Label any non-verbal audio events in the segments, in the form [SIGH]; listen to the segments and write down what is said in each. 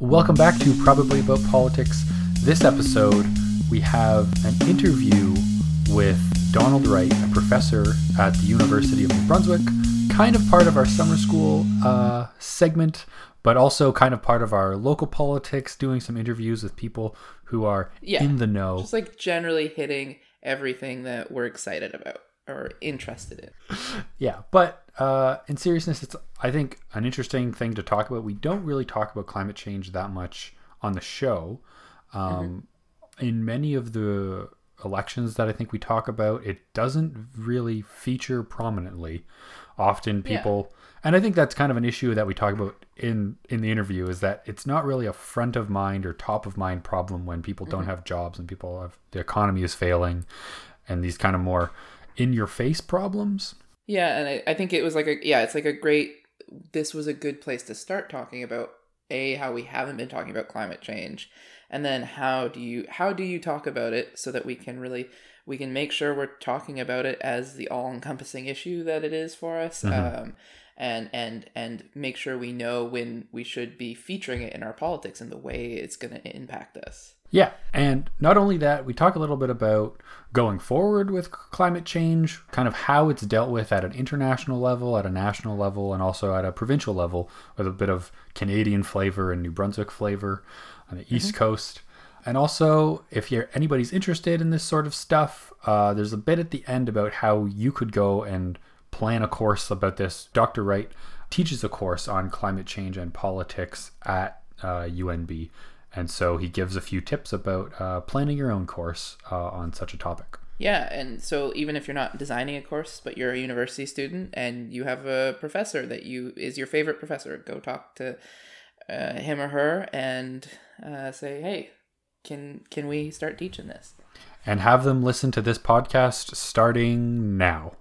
Welcome back to Probably About Politics. This episode, we have an interview with Donald Wright, a professor at the University of New Brunswick, kind of part of our summer school uh, segment, but also kind of part of our local politics, doing some interviews with people who are Yeah. in the know. Just like generally hitting everything that we're excited about or interested in. Yeah, but uh, in seriousness, it's I think an interesting thing to talk about. We don't really talk about climate change that much on the show. Um, In many of the elections that I think we talk about, it doesn't really feature prominently. Often Yeah. people, and I think that's kind of an issue that we talk about in in the interview is that it's not really a front of mind or top of mind problem when people don't have jobs and people have the economy is failing, and these kind of more in your face problems. Yeah, and I, I think it was like a yeah, it's like a great. This was a good place to start talking about a how we haven't been talking about climate change, and then how do you how do you talk about it so that we can really we can make sure we're talking about it as the all encompassing issue that it is for us, um, and and and make sure we know when we should be featuring it in our politics and the way it's going to impact us. Yeah, and not only that, we talk a little bit about going forward with climate change, kind of how it's dealt with at an international level, at a national level, and also at a provincial level, with a bit of Canadian flavor and New Brunswick flavor on the East Coast. And also, if you're anybody's interested in this sort of stuff, uh, there's a bit at the end about how you could go and plan a course about this. Dr. Wright teaches a course on climate change and politics at uh, UNB. And so he gives a few tips about uh, planning your own course uh, on such a topic. Yeah, and so even if you're not designing a course, but you're a university student and you have a professor that you is your favorite professor, go talk to uh, him or her and uh, say, "Hey, can can we start teaching this?" And have them listen to this podcast starting now.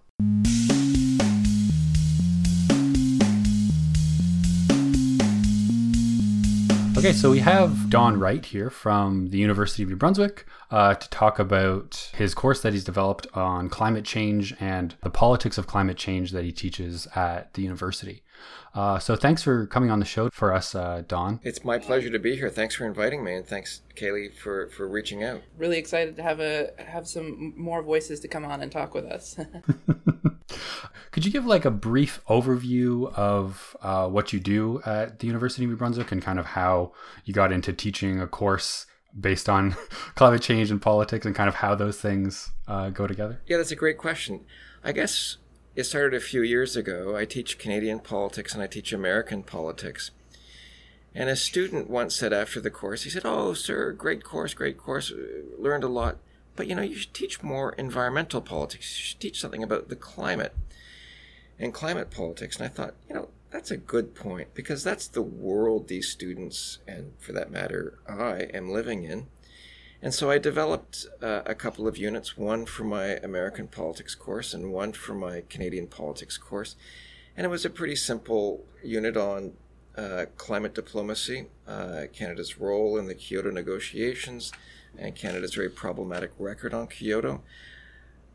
Okay, so we have Don Wright here from the University of New Brunswick uh, to talk about his course that he's developed on climate change and the politics of climate change that he teaches at the university. Uh, so thanks for coming on the show for us, uh, Don. It's my pleasure to be here. Thanks for inviting me, and thanks, Kaylee, for, for reaching out. Really excited to have a have some more voices to come on and talk with us. [LAUGHS] Could you give like a brief overview of uh, what you do at the University of New Brunswick and kind of how you got into teaching a course based on [LAUGHS] climate change and politics and kind of how those things uh, go together? Yeah, that's a great question. I guess it started a few years ago. I teach Canadian politics and I teach American politics. And a student once said after the course, he said, Oh, sir, great course, great course, learned a lot. But you know, you should teach more environmental politics. You should teach something about the climate and climate politics. And I thought, you know, that's a good point because that's the world these students, and for that matter, I am living in. And so I developed uh, a couple of units, one for my American politics course and one for my Canadian politics course. And it was a pretty simple unit on uh, climate diplomacy, uh, Canada's role in the Kyoto negotiations, and Canada's very problematic record on Kyoto.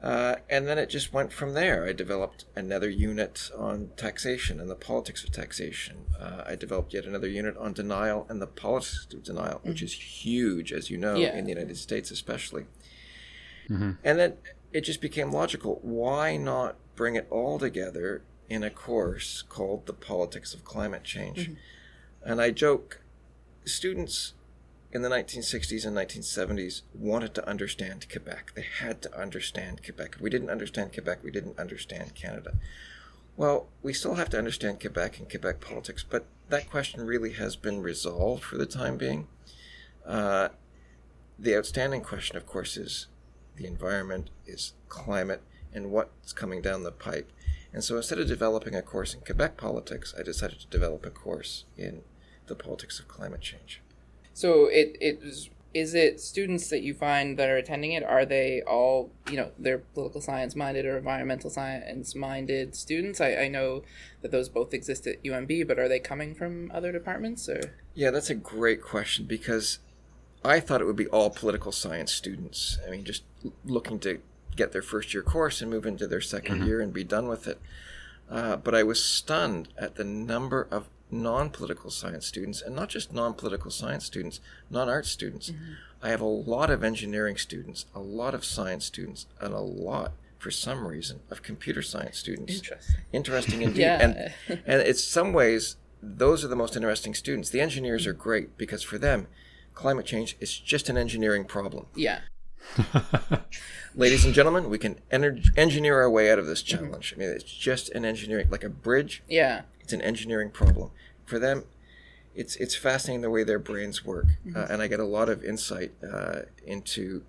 Uh, and then it just went from there. I developed another unit on taxation and the politics of taxation. Uh, I developed yet another unit on denial and the politics of denial, which is huge, as you know, Yeah. in the United States especially. Mm-hmm. And then it just became logical. Why not bring it all together in a course called The Politics of Climate Change? And I joke, students in the 1960s and 1970s wanted to understand Quebec. They had to understand Quebec. If we didn't understand Quebec, we didn't understand Canada. Well, we still have to understand Quebec and Quebec politics, but that question really has been resolved for the time being. Uh, the outstanding question, of course, is the environment, is climate, and what's coming down the pipe. And so instead of developing a course in Quebec politics, I decided to develop a course in the politics of climate change. So it it is is it students that you find that are attending it? Are they all you know they're political science minded or environmental science minded students? I, I know that those both exist at UNB, but are they coming from other departments or? Yeah, that's a great question because I thought it would be all political science students. I mean, just looking to get their first year course and move into their 2nd year and be done with it. Uh, but I was stunned at the number of non political science students, and not just non political science students, non art students. Mm-hmm. I have a lot of engineering students, a lot of science students, and a lot, for some reason, of computer science students. Interesting. Interesting [LAUGHS] indeed. Yeah. And, and it's some ways, those are the most interesting students. The engineers are mm. great because for them, climate change is just an engineering problem. Yeah. [LAUGHS] Ladies and gentlemen, we can ener- engineer our way out of this challenge. I mean, it's just an engineering, like a bridge. Yeah. it's an engineering problem. For them it's it's fascinating the way their brains work uh, and i get a lot of insight uh, into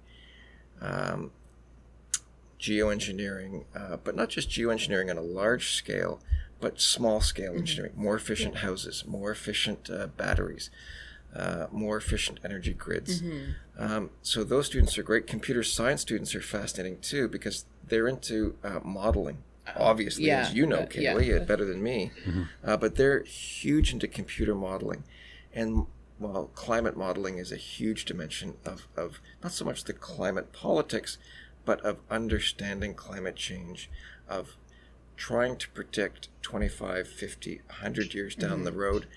um, geoengineering uh, but not just geoengineering on a large scale but small scale engineering more efficient houses more efficient uh, batteries uh, more efficient energy grids. Um, so those students are great. Computer science students are fascinating too because they're into uh, modeling. Obviously, yeah, as you know, uh, yeah. Kaylee, uh, better than me, uh, but they're huge into computer modeling, and well, climate modeling is a huge dimension of, of not so much the climate politics, but of understanding climate change, of trying to predict 25, 50, 100 years down the road,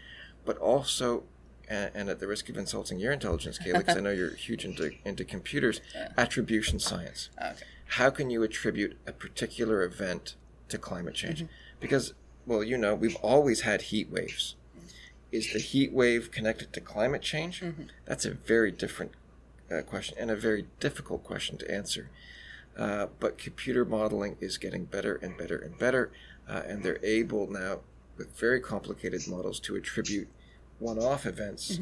but also, and, and at the risk of insulting your intelligence, Kaylee, because I know you're huge into, into computers, [LAUGHS] attribution science. Okay. How can you attribute a particular event to climate change? Because, well, you know, we've always had heat waves. Is the heat wave connected to climate change? That's a very different uh, question and a very difficult question to answer. Uh, but computer modeling is getting better and better and better, uh, and they're able now, with very complicated models, to attribute one-off events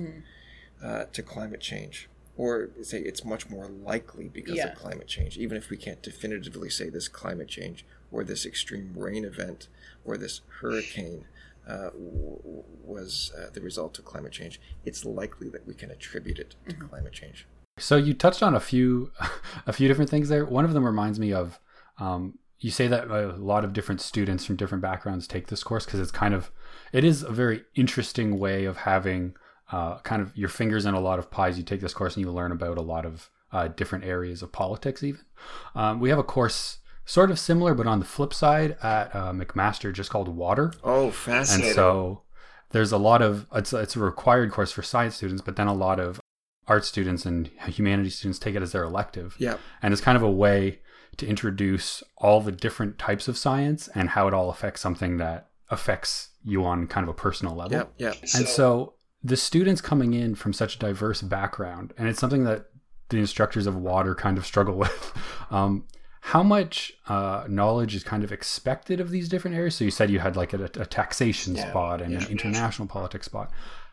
uh, to climate change, or say it's much more likely because Yeah. of climate change, even if we can't definitively say this climate change or this extreme rain event or this hurricane uh, w- w- was uh, the result of climate change. It's likely that we can attribute it to climate change. So you touched on a few, [LAUGHS] a few different things there. One of them reminds me of, um, you say that a lot of different students from different backgrounds take this course because it's kind of, it is a very interesting way of having uh, kind of your fingers in a lot of pies. You take this course and you learn about a lot of uh, different areas of politics. Even um, we have a course sort of similar, but on the flip side at uh, McMaster, just called Water. Oh, fascinating. And so there's a lot of it's it's a required course for science students, but then a lot of art students and humanities students take it as their elective. yeah, And it's kind of a way to introduce all the different types of science and how it all affects something that affects you on kind of a personal level. yeah, yeah. And so the students coming in from such a diverse background, and it's something that the instructors of water kind of struggle [LAUGHS] with. Um, how much uh, knowledge is kind of expected of these different areas? So you said you had like a, a taxation Yeah, spot and yeah. an international politics spot.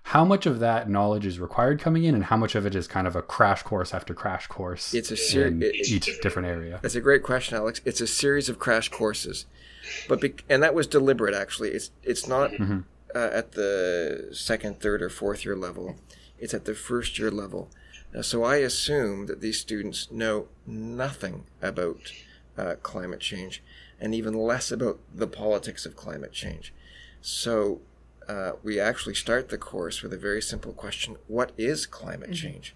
How much of that knowledge is required coming in, and how much of it is kind of a crash course after crash course It's a ser- in it- it- each different area? That's a great question, Alex. It's a series of crash courses, but be- and that was deliberate. Actually, it's it's not Mm-hmm. uh, at the second, third, or fourth year level. It's at the first year level. Uh, so I assume that these students know nothing about uh, climate change, and even less about the politics of climate change. So uh, we actually start the course with a very simple question: What is climate change?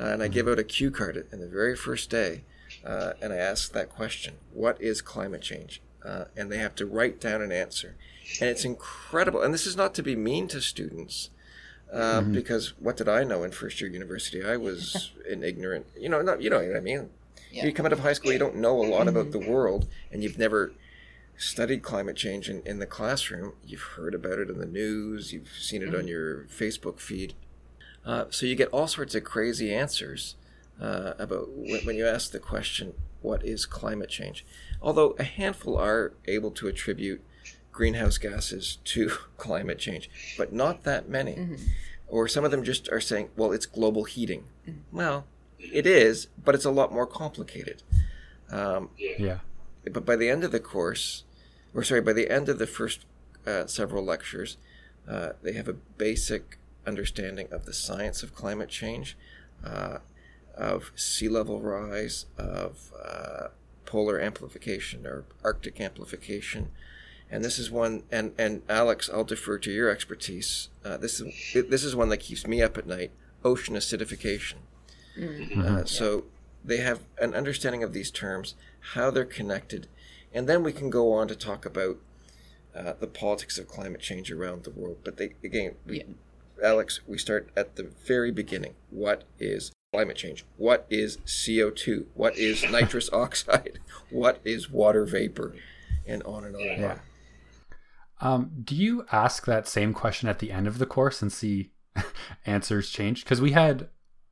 Uh, and I give out a cue card in the very first day, uh, and I ask that question: What is climate change? Uh, and they have to write down an answer, and it's incredible. And this is not to be mean to students, uh, because what did I know in first year university? I was [LAUGHS] an ignorant, you know, not you know what I mean. Yeah. You come out of high school, you don't know a lot about the world, and you've never studied climate change in, in the classroom. You've heard about it in the news, you've seen it on your Facebook feed. Uh, so you get all sorts of crazy answers uh, about when, when you ask the question, what is climate change? Although a handful are able to attribute greenhouse gases to [LAUGHS] climate change, but not that many. Or some of them just are saying, well, it's global heating. Well, it is, but it's a lot more complicated. Um, Yeah. but by the end of the course, or sorry, by the end of the first uh, several lectures, uh, they have a basic understanding of the science of climate change, uh, of sea level rise, of uh, polar amplification or Arctic amplification. And this is one, and, and Alex, I'll defer to your expertise. Uh, this is this is one that keeps me up at night: ocean acidification. Uh, so they have an understanding of these terms, how they're connected, and then we can go on to talk about uh, the politics of climate change around the world. But they again, we, Yeah. Alex, we start at the very beginning. What is climate change? What is CO two? What is [LAUGHS] nitrous oxide? What is water vapor? And on and on and Yeah. on. Um, do you ask that same question at the end of the course and see [LAUGHS] answers change? Because we had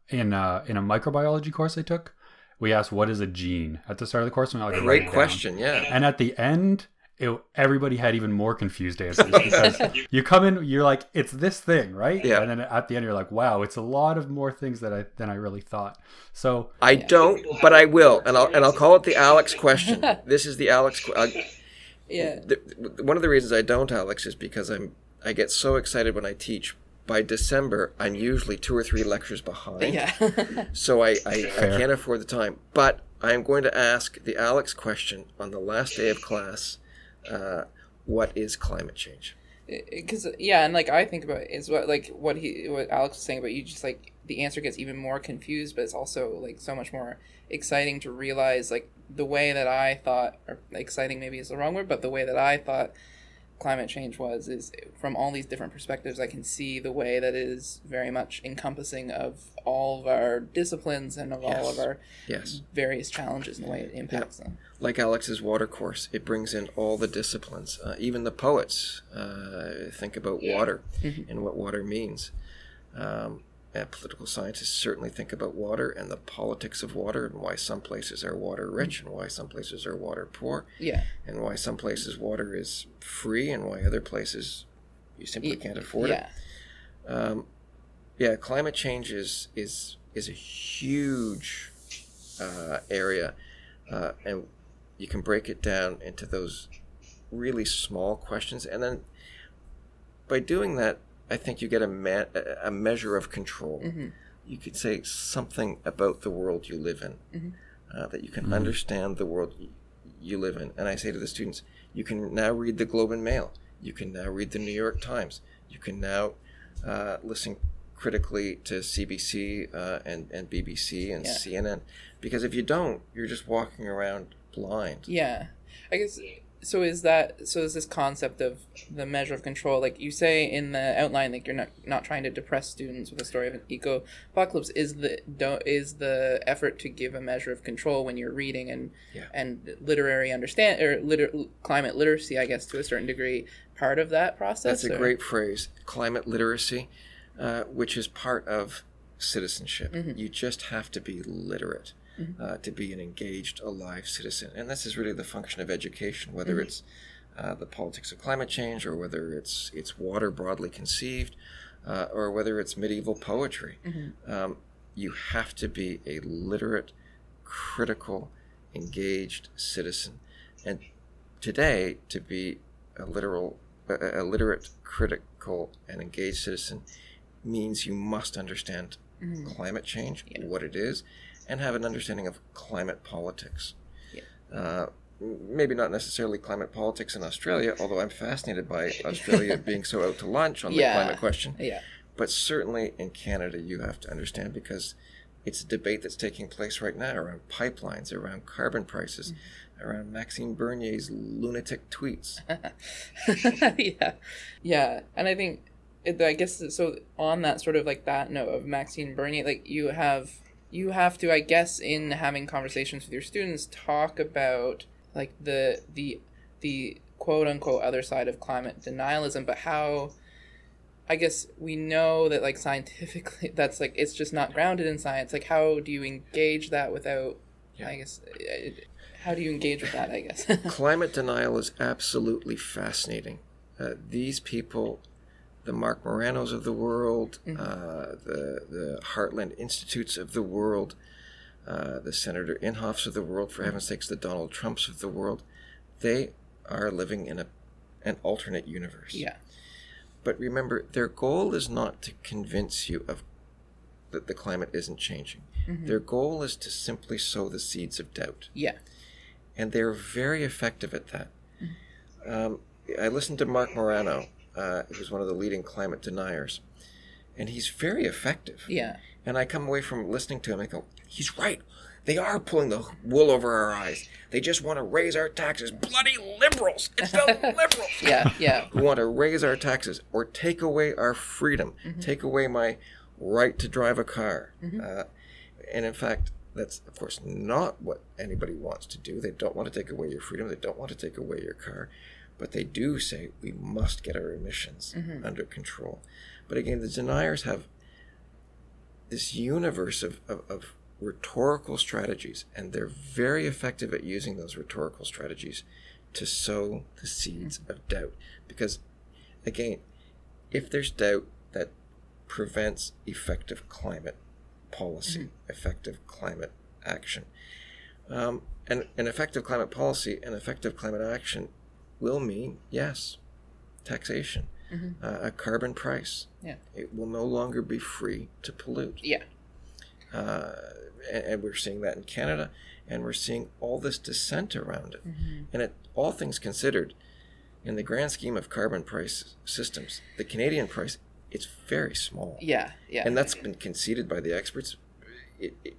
in uh, in a microbiology course I took, we asked what is a gene at the start of the course. And all, like, Great down. question. Yeah. And at the end, it, everybody had even more confused [LAUGHS] answers because you come in, you're like, it's this thing, right? Yeah. And then at the end, you're like, wow, it's a lot of more things that I than I really thought. So I don't, but I will, and I'll and I'll call it the Alex question. [LAUGHS] This is the Alex. que- I, uh, Yeah. the, one of the reasons I don't, Alex, is because I'm I get so excited when I teach. By December, I'm usually two or three lectures behind. Yeah. [LAUGHS] So I, I, I can't afford the time. But I'm going to ask the Alex question on the last day of class. Uh, what is climate change? because yeah and like i think about is what like what he what alex was saying about you just like the answer gets even more confused but it's also like so much more exciting to realize like the way that i thought or exciting maybe is the wrong word but the way that i thought climate change was is from all these different perspectives i can see the way that it is very much encompassing of all of our disciplines and of all of our Yes. various challenges and the way it impacts them Like Alex's water course, it brings in all the disciplines. Uh, even the poets uh, think about water and what water means. Um, political scientists certainly think about water and the politics of water and why some places are water rich and why some places are water poor. Yeah. And why some places water is free and why other places you simply can't afford it. yeah. Um, yeah, climate change is is is a huge uh, area, uh, and you can break it down into those really small questions, and then by doing that, I think you get a ma- a measure of control. Mhm. You could say something about the world you live in, Mhm. uh, that you can understand the world y- you live in. And I say to the students, you can now read the Globe and Mail. You can now read the New York Times. You can now uh, listen critically to CBC uh, and, and BBC and Yeah. CNN. Because if you don't, you're just walking around blind. Yeah, I guess. So is that so? Is this concept of the measure of control, like you say in the outline, like you're not not trying to depress students with a story of an eco apocalypse? Is the don't is the effort to give a measure of control when you're reading and Yeah. and literary understand or liter, climate literacy, I guess to a certain degree, part of that process. That's a or- great phrase, climate literacy, uh, which is part of citizenship. Mhm. You just have to be literate Mhm. uh, to be an engaged, alive citizen. And this is really the function of education, whether Mhm. it's uh, the politics of climate change or whether it's, it's water broadly conceived uh, or whether it's medieval poetry. Mhm. Um, you have to be a literate, critical, engaged citizen. And today, to be a literal, a, a literate, critical, and engaged citizen means you must understand Mhm. climate change, Yeah. what it is, and have an understanding of climate politics. Yeah. Uh, maybe not necessarily climate politics in Australia, although I'm fascinated by Australia [LAUGHS] being so out to lunch on the climate question. Yeah. But certainly in Canada, you have to understand because it's a debate that's taking place right now around pipelines, around carbon prices, Mm-hmm. around Maxime Bernier's lunatic tweets. [LAUGHS] yeah, yeah, and I think, I guess so. On that sort of like that note of Maxime Bernier, like you have, you have to, I guess, in having conversations with your students, talk about like the the the quote unquote other side of climate denialism, but how. I guess we know that like scientifically [LAUGHS] that's like it's just not grounded in science. Like how do you engage that without Yeah. I guess uh, how do you engage with that, I guess. [LAUGHS] Climate denial is absolutely fascinating. Uh, these people, the Marc Moranos of the world, Mhm. uh, the the Heartland Institutes of the world, uh, the Senator Inhofes of the world, for heaven's sakes, the Donald Trumps of the world, they are living in a an alternate universe. yeah. But remember, their goal is not to convince you of that the climate isn't changing. Mhm. Their goal is to simply sow the seeds of doubt Yeah. and they're very effective at that. Um, I listened to Marc Morano, uh, who's one of the leading climate deniers, and he's very effective. Yeah. And I come away from listening to him and go, he's right. They are pulling the wool over our eyes. They just want to raise our taxes. Bloody liberals! It's the [LAUGHS] liberals Yeah, yeah. who want to raise our taxes or take away our freedom, take away my right to drive a car. Uh, and in fact, that's of course not what anybody wants to do. They don't want to take away your freedom. They don't want to take away your car. But they do say we must get our emissions mm-hmm. under control. But again, the deniers have this universe of, of, of rhetorical strategies, and they're very effective at using those rhetorical strategies to sow the seeds mm-hmm. of doubt. Because, again, if there's doubt that prevents effective climate policy, mm-hmm. effective climate action, um, and an effective climate policy and effective climate action will mean, yes, taxation, uh, a carbon price. Yeah. It will no longer be free to pollute Yeah. uh, and, and we're seeing that in Canada, and we're seeing all this dissent around it. And it, all things considered, in the grand scheme of carbon price systems, the Canadian price it's very small, Yeah. Yeah. and that's been conceded by the experts. It, it,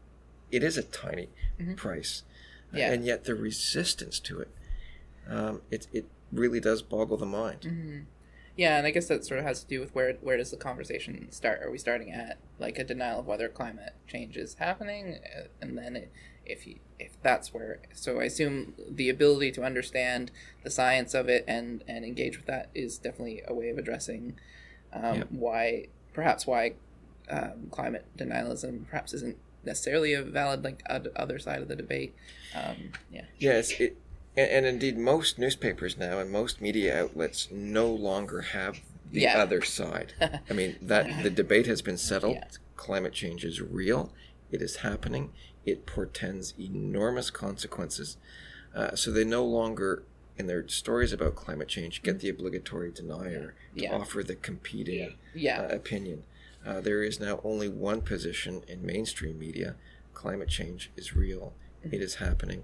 it is a tiny price, Mm-hmm. Yeah. and yet the resistance to it, um, it it really does boggle the mind. Mm-hmm. Yeah, and I guess that sort of has to do with where where does the conversation start? Are we starting at like a denial of whether climate change is happening, Uh, and then it, if you, if that's where, so I assume the ability to understand the science of it and and engage with that is definitely a way of addressing um, Yeah. why perhaps why um, climate denialism perhaps isn't necessarily a valid like od- other side of the debate. Um, yeah. Yes, it, and, and indeed, most newspapers now and most media outlets no longer have the Yeah. other side. [LAUGHS] I mean, that the debate has been settled. Yeah. Climate change is real. It is happening. It portends enormous consequences. Uh, so they no longer, in their stories about climate change, get the obligatory denier to Yeah. offer the competing uh, opinion. Uh, there is now only one position in mainstream media climate change is real, Mm-hmm. it is happening,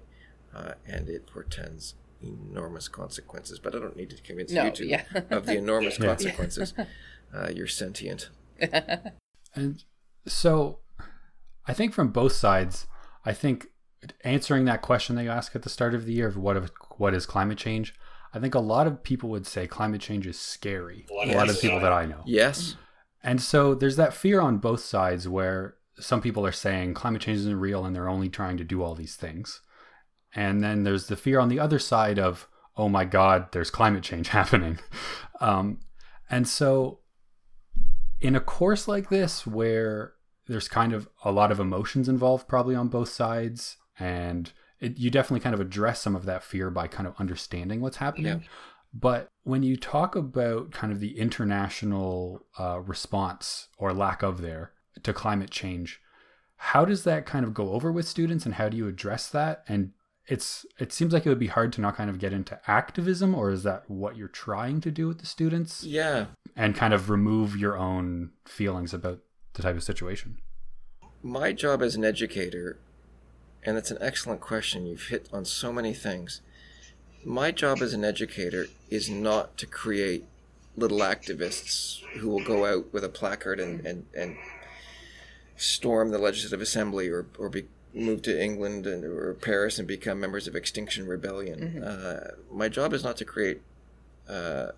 uh, and it portends enormous consequences. But I don't need to convince No, you two yeah. [LAUGHS] of the enormous Yeah. consequences. Uh, you're sentient. [LAUGHS] And so I think from both sides, I think answering that question that you asked at the start of the year of what of what is climate change, I think a lot of people would say climate change is scary. A lot, Yes. of people that I know. Yes, And so there's that fear on both sides where some people are saying climate change isn't real and they're only trying to do all these things. And then there's the fear on the other side of, oh my God, there's climate change [LAUGHS] happening. Um, and so in a course like this, where there's kind of a lot of emotions involved, probably on both sides, and it, you definitely kind of address some of that fear by kind of understanding what's happening. But when you talk about kind of the international uh, response or lack of there to climate change, how does that kind of go over with students, and how do you address that? And it's it seems like it would be hard to not kind of get into activism, or is that what you're trying to do with the students, yeah. and kind of remove your own feelings about the type of situation? My job as an educator, and it's an excellent question. You've hit on so many things. My job as an educator is not to create little activists who will go out with a placard and, and, and storm the Legislative Assembly or, or be move to England and, or Paris and become members of Extinction Rebellion. Uh, my job is not to create uh,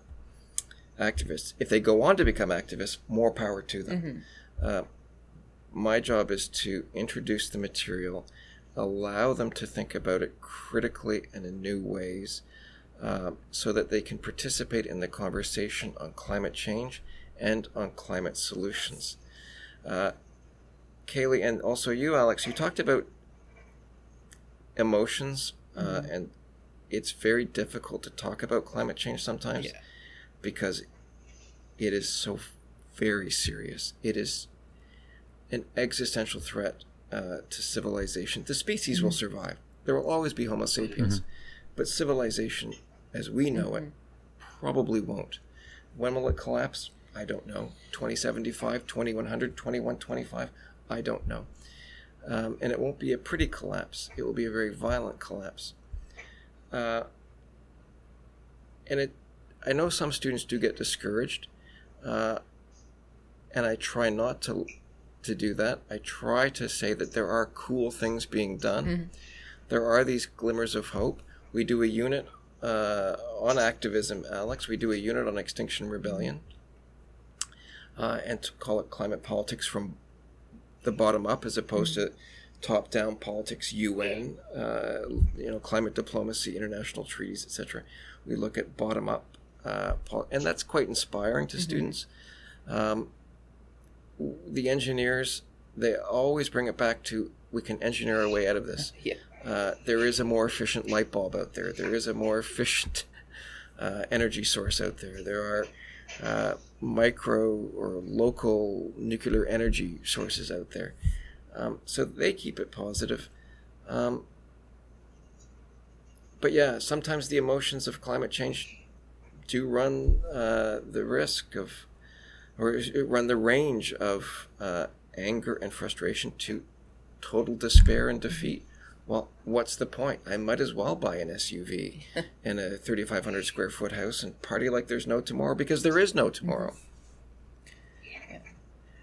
activists. If they go on to become activists, more power to them. Uh, my job is to introduce the material, allow them to think about it critically and in new ways, um, so that they can participate in the conversation on climate change and on climate solutions. Kaylee, and also you, Alex, you talked about emotions, uh, and it's very difficult to talk about climate change sometimes Yeah. because it is so very serious. It is an existential threat uh, to civilization. The species will survive. There will always be Homo sapiens, but civilization, as we know it, probably won't. When will it collapse? I don't know. 2075, 2100, 2125? I don't know. Um, and it won't be a pretty collapse. It will be a very violent collapse. Uh, and it, I know some students do get discouraged, uh, and I try not to to do that. I try to say that there are cool things being done. Mm-hmm. There are these glimmers of hope. We do a unit uh, on activism, Alex. We do a unit on Extinction Rebellion, uh, and to call it climate politics from the bottom up as opposed to top down politics, UN, uh, you know, climate diplomacy, international treaties, etc. We look at bottom up, uh, pol- and that's quite inspiring to students. Um, the engineers, they always bring it back to we can engineer our way out of this. Yeah. Uh, there is a more efficient light bulb out there. There is a more efficient uh, energy source out there. There are uh, micro or local nuclear energy sources out there. Um, so they keep it positive. Um, but yeah, sometimes the emotions of climate change do run uh, the risk of, or run the range of uh, anger and frustration to total despair and defeat. Well, what's the point? I might as well buy an SUV [LAUGHS] and a 3,500 square foot house and party like there's no tomorrow because there is no tomorrow.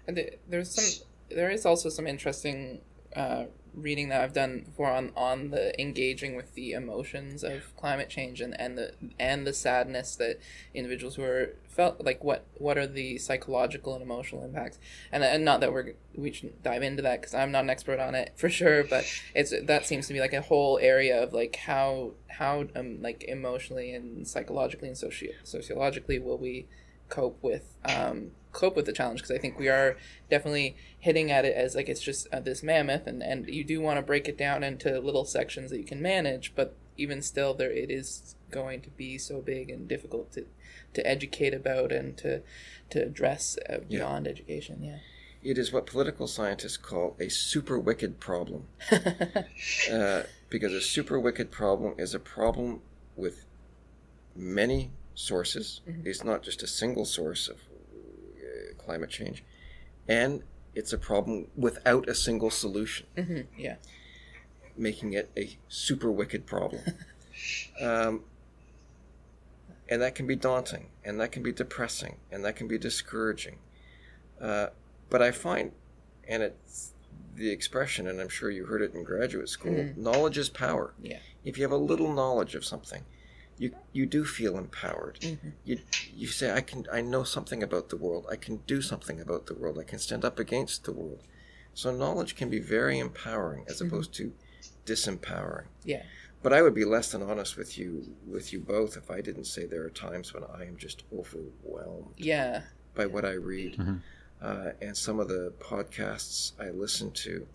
And there's some. There is also some interesting uh, reading that I've done before on on the engaging with the emotions of climate change and, and the and the sadness that individuals who are felt like what what are the psychological and emotional impacts? And and not that we're we should dive into that because I'm not an expert on it [LAUGHS] for sure but it's that seems to be like a whole area of like how how um like emotionally and psychologically and socio- sociologically will we cope with um, cope with the challenge because I think we are definitely hitting at it as like it's just uh, this mammoth and and you do want to break it down into little sections that you can manage but even still there it is going to be so big and difficult to to educate about and to to address uh, beyond education yeah It is what political scientists call a super wicked problem. [LAUGHS] uh, because a super wicked problem is a problem with many sources. It's not just a single source of climate change. And it's a problem without a single solution, hmm yeah making it a super wicked problem. [LAUGHS] um, and that can be daunting, and that can be depressing, and that can be discouraging. Uh, but I find, and it's the expression, and I'm sure you heard it in graduate school Mhm. knowledge is power. yeah If you have a little knowledge of something, you, you do feel empowered. Mhm. You, you say, I, can, I know something about the world. I can do something about the world. I can stand up against the world. So knowledge can be very empowering as opposed to disempowering. yeah But I would be less than honest with you with you both if I didn't say there are times when I am just overwhelmed yeah by what I read Mhm. uh, and some of the podcasts I listen to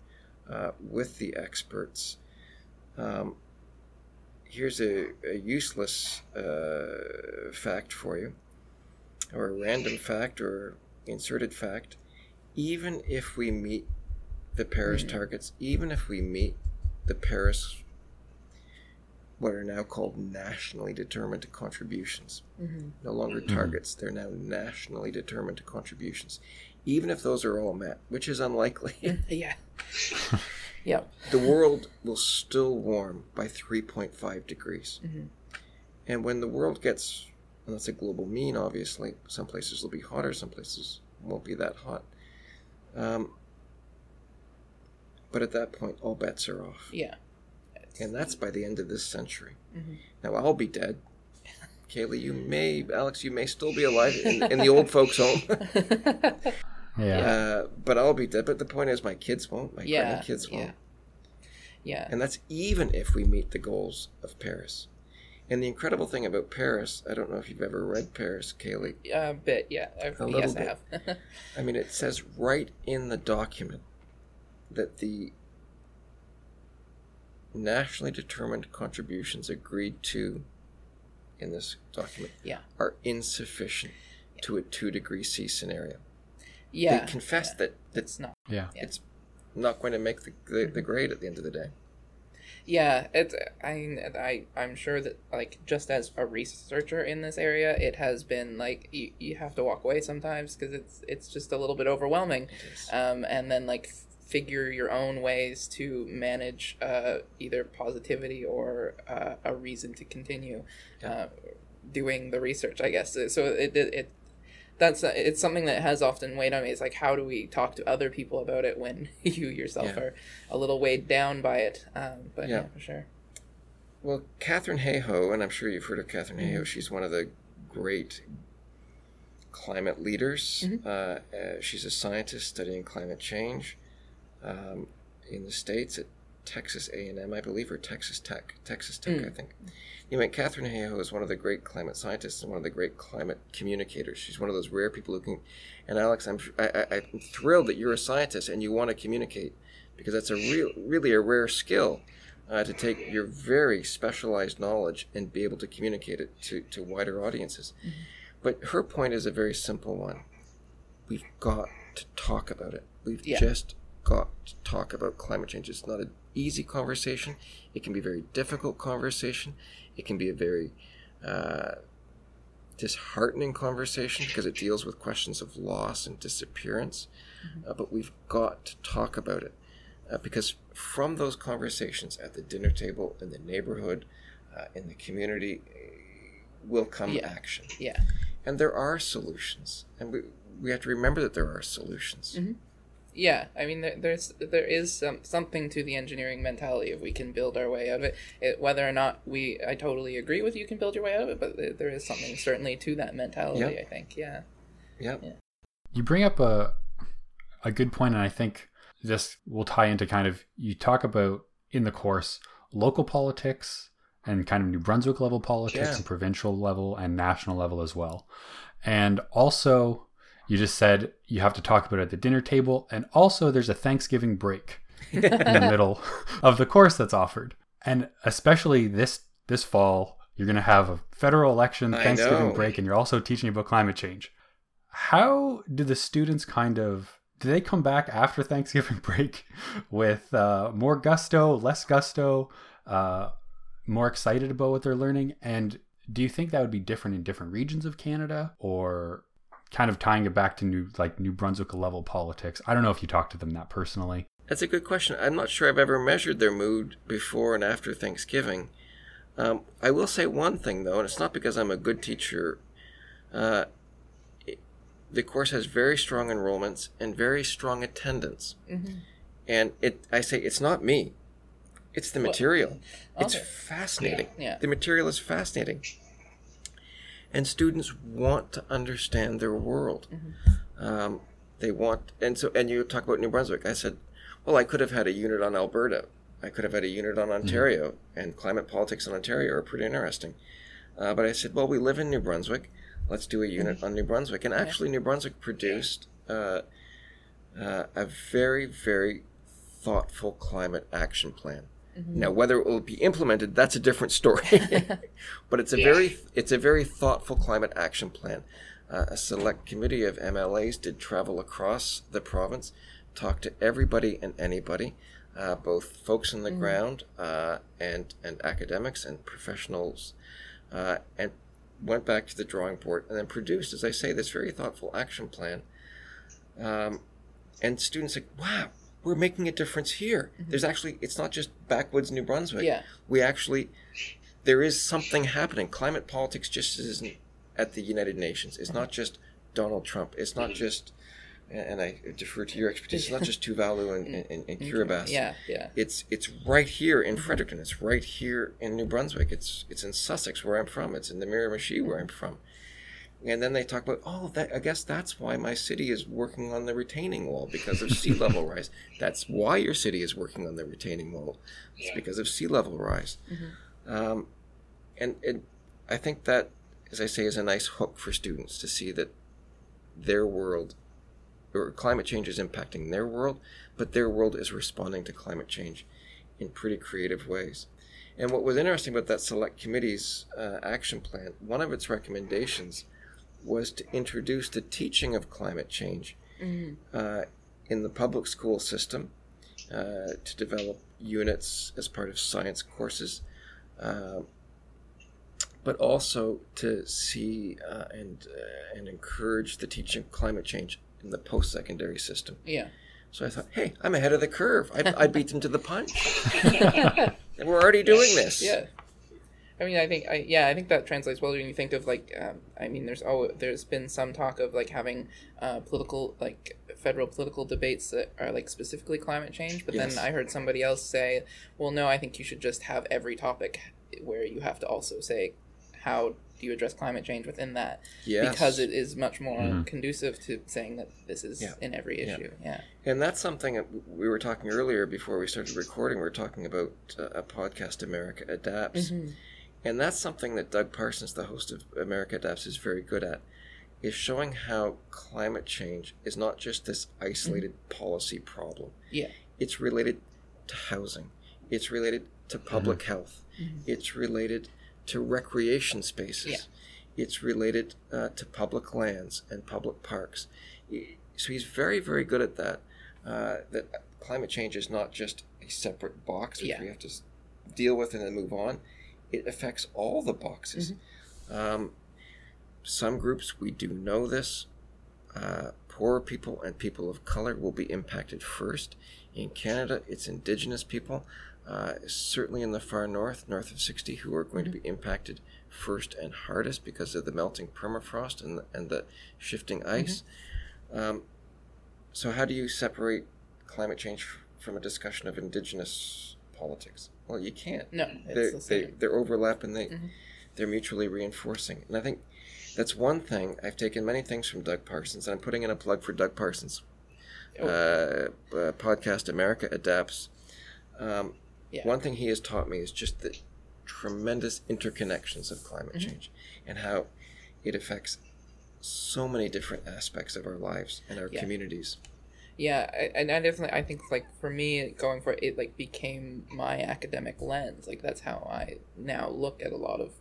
uh, with the experts. Um, here's a, a useless uh, fact for you, or a random fact, or inserted fact. Even if we meet the Paris Mhm. targets, even if we meet the Paris, what are now called nationally determined contributions, hmm no longer targets. They're now nationally determined contributions. Even if those are all met, which is unlikely, [LAUGHS] yeah [LAUGHS] yep the world will still warm by 3.5 degrees. Mhm. And when the world gets, and that's a global mean, obviously, some places will be hotter, some places won't be that hot. Um, but at that point, all bets are off. yeah And that's by the end of this century. Mhm. Now, I'll be dead. Kaylee, you may, Alex, you may still be alive in, in the old folks' home. [LAUGHS] Yeah. Uh, but I'll be dead. But the point is, my kids won't. My Yeah, grandkids yeah. won't. yeah And that's even if we meet the goals of Paris. And the incredible thing about Paris, I don't know if you've ever read Paris, Kaylee. a bit yeah I've, A little yes bit. I have [LAUGHS] I mean, it says right in the document that the nationally determined contributions agreed to in this document Yeah. are insufficient to a two degree C scenario. Yeah they confess yeah. that that's it's not yeah. Yeah. it's not going to make the, the, the grade at the end of the day. Yeah, it's I I I'm sure that like just as a researcher in this area, it has been like you, you have to walk away sometimes because it's it's just a little bit overwhelming, um, and then like figure your own ways to manage uh, either positivity or uh, a reason to continue Yeah. uh, doing the research. I guess so. It it. it that's it's something that has often weighed on me. Is like how do we talk to other people about it when [LAUGHS] you yourself Yeah. are a little weighed down by it? Um, but yeah. Yeah. for sure. Well, Katharine Hayhoe, and I'm sure you've heard of Katharine Mm-hmm. Hayhoe. She's one of the great climate leaders. Mm-hmm. Uh, uh, she's a scientist studying climate change um, in the states at Texas A&M, I believe, or Texas Tech. Texas Tech, Mm. I think. You mean Katharine Hayhoe is one of the great climate scientists and one of the great climate communicators. She's one of those rare people who can. And Alex, I'm I, I, I'm thrilled that you're a scientist and you want to communicate because that's a real, really a rare skill uh, to take your very specialized knowledge and be able to communicate it to, to wider audiences. But her point is a very simple one. We've got to talk about it. We've Yeah. just got to talk about climate change. It's not an easy conversation. It can be a very difficult conversation. It can be a very uh, disheartening conversation because it deals with questions of loss and disappearance. Uh, but we've got to talk about it uh, because from those conversations at the dinner table, in the neighborhood, uh, in the community, uh, will come Yeah. action. Yeah. And there are solutions, and we we have to remember that there are solutions. Mm-hmm. Yeah, I mean, there, there's there is some, something to the engineering mentality if we can build our way out of it. it. Whether or not we, I totally agree with you can build your way out of it, but there- there is something certainly to that mentality. Yeah. I think, yeah, Yeah. You bring up a a good point, and I think this will tie into kind of you talk about in the course local politics and kind of New Brunswick level politics Yeah. and provincial level and national level as well. And also, you just said you have to talk about it at the dinner table, and also there's a Thanksgiving break in the [LAUGHS] middle of the course that's offered. And especially this this fall, you're going to have a federal election, I Thanksgiving know. break, and you're also teaching about climate change. How do the students kind of do they come back after Thanksgiving [LAUGHS] break with uh, more gusto, less gusto, uh, more excited about what they're learning? And do you think that would be different in different regions of Canada, or kind of tying it back to new like New Brunswick level politics? I don't know if you talked to them that personally. That's a good question. I'm not sure I've ever measured their mood before and after Thanksgiving. Um, I will say one thing though, and it's not because I'm a good teacher. Uh, it- the course has very strong enrollments and very strong attendance, Mhm. and it. I say it's not me; it's the Well, material. It's okay. fascinating. Yeah. The material is fascinating, and students want to understand their world. Mm-hmm. Um, they want, and so, and you talk about New Brunswick. I said, well, I could have had a unit on Alberta. I could have had a unit on Ontario, and climate politics in Ontario are pretty interesting. Uh, but I said, well, we live in New Brunswick. Let's do a unit on New Brunswick. And actually, New Brunswick produced uh, uh, a very, very thoughtful climate action plan. Now, whether it will be implemented, that's a different story. [LAUGHS] [LAUGHS] but it's a very, it's a very thoughtful climate action plan. Uh, a select committee of MLAs did travel across the province, talk to everybody and anybody, uh, both folks on the ground uh, and and academics and professionals, uh, and went back to the drawing board and then produced, as I say, this very thoughtful action plan. Um, and students like, wow, we're making a difference here. Mm-hmm. There's actually, it's not just backwoods New Brunswick. Yeah. We actually, there is something happening. Climate politics just isn't at the United Nations. It's not just Donald Trump. It's not mm-hmm. just, and I defer to your expertise, it's not just [LAUGHS] Tuvalu and, mm-hmm. and, and Kiribati. yeah, yeah, It's it's right here in Fredericton. It's right here in New Brunswick. It's it's in Sussex where I'm from. It's in the Miramichi where I'm from. And then they talk about, oh, that I guess that's why my city is working on the retaining wall because of sea [LAUGHS] level rise. That's why your city is working on the retaining wall. It's because of sea level rise. Um, and it, I think that, as I say, is a nice hook for students to see that their world or climate change is impacting their world, but their world is responding to climate change in pretty creative ways. And what was interesting about that select committee's uh, action plan, one of its recommendations was to introduce the teaching of climate change uh, in the public school system, uh, to develop units as part of science courses, uh, but also to see uh, and uh, and encourage the teaching of climate change in the post-secondary system. yeah. So I thought, hey, I'm ahead of the curve. I, I beat them to the punch. [LAUGHS] we're already doing this. Yeah. I mean, I think, I, yeah, I think that translates well when you think of like, um, I mean, there's oh, there's been some talk of like having uh, political, like federal political debates that are like specifically climate change. But Yes. then I heard somebody else say, well, no, I think you should just have every topic where you have to also say how do you address climate change within that Yes. because it is much more Mhm. conducive to saying that this is Yeah. in every issue. Yeah. And that's something that we were talking earlier before we started recording. We were talking about uh, a podcast, America Adapts. Mhm. And that's something that Doug Parsons, the host of America Adapts, is very good at, is showing how climate change is not just this isolated policy problem. Yeah. It's related to housing. It's related to public health. Mhm. It's related to recreation spaces. Yeah. It's related uh, to public lands and public parks. So he's very, very good at that. Uh, that climate change is not just a separate box which Yeah. we have to deal with and then move on. It affects all the boxes. Mm-hmm. Um, some groups, we do know this. Uh, poor people and people of color will be impacted first. In Canada, it's Indigenous people, uh, certainly in the far north, north of 60, who are going to be impacted first and hardest because of the melting permafrost and, and the shifting ice. Um, so, how do you separate climate change f- from a discussion of Indigenous politics? Well, you can't No, they're, the they, they're overlapping they Mhm. they're mutually reinforcing and i think that's one thing i've taken many things from doug parsons and i'm putting in a plug for doug parsons Oh. uh, uh, podcast america adapts um, Yeah. one thing he has taught me is just the tremendous interconnections of climate Mhm. change and how it affects so many different aspects of our lives and our Yeah. communities Yeah, and I definitely I think like for me going for it, it like became my academic lens. Like that's how I now look at a lot of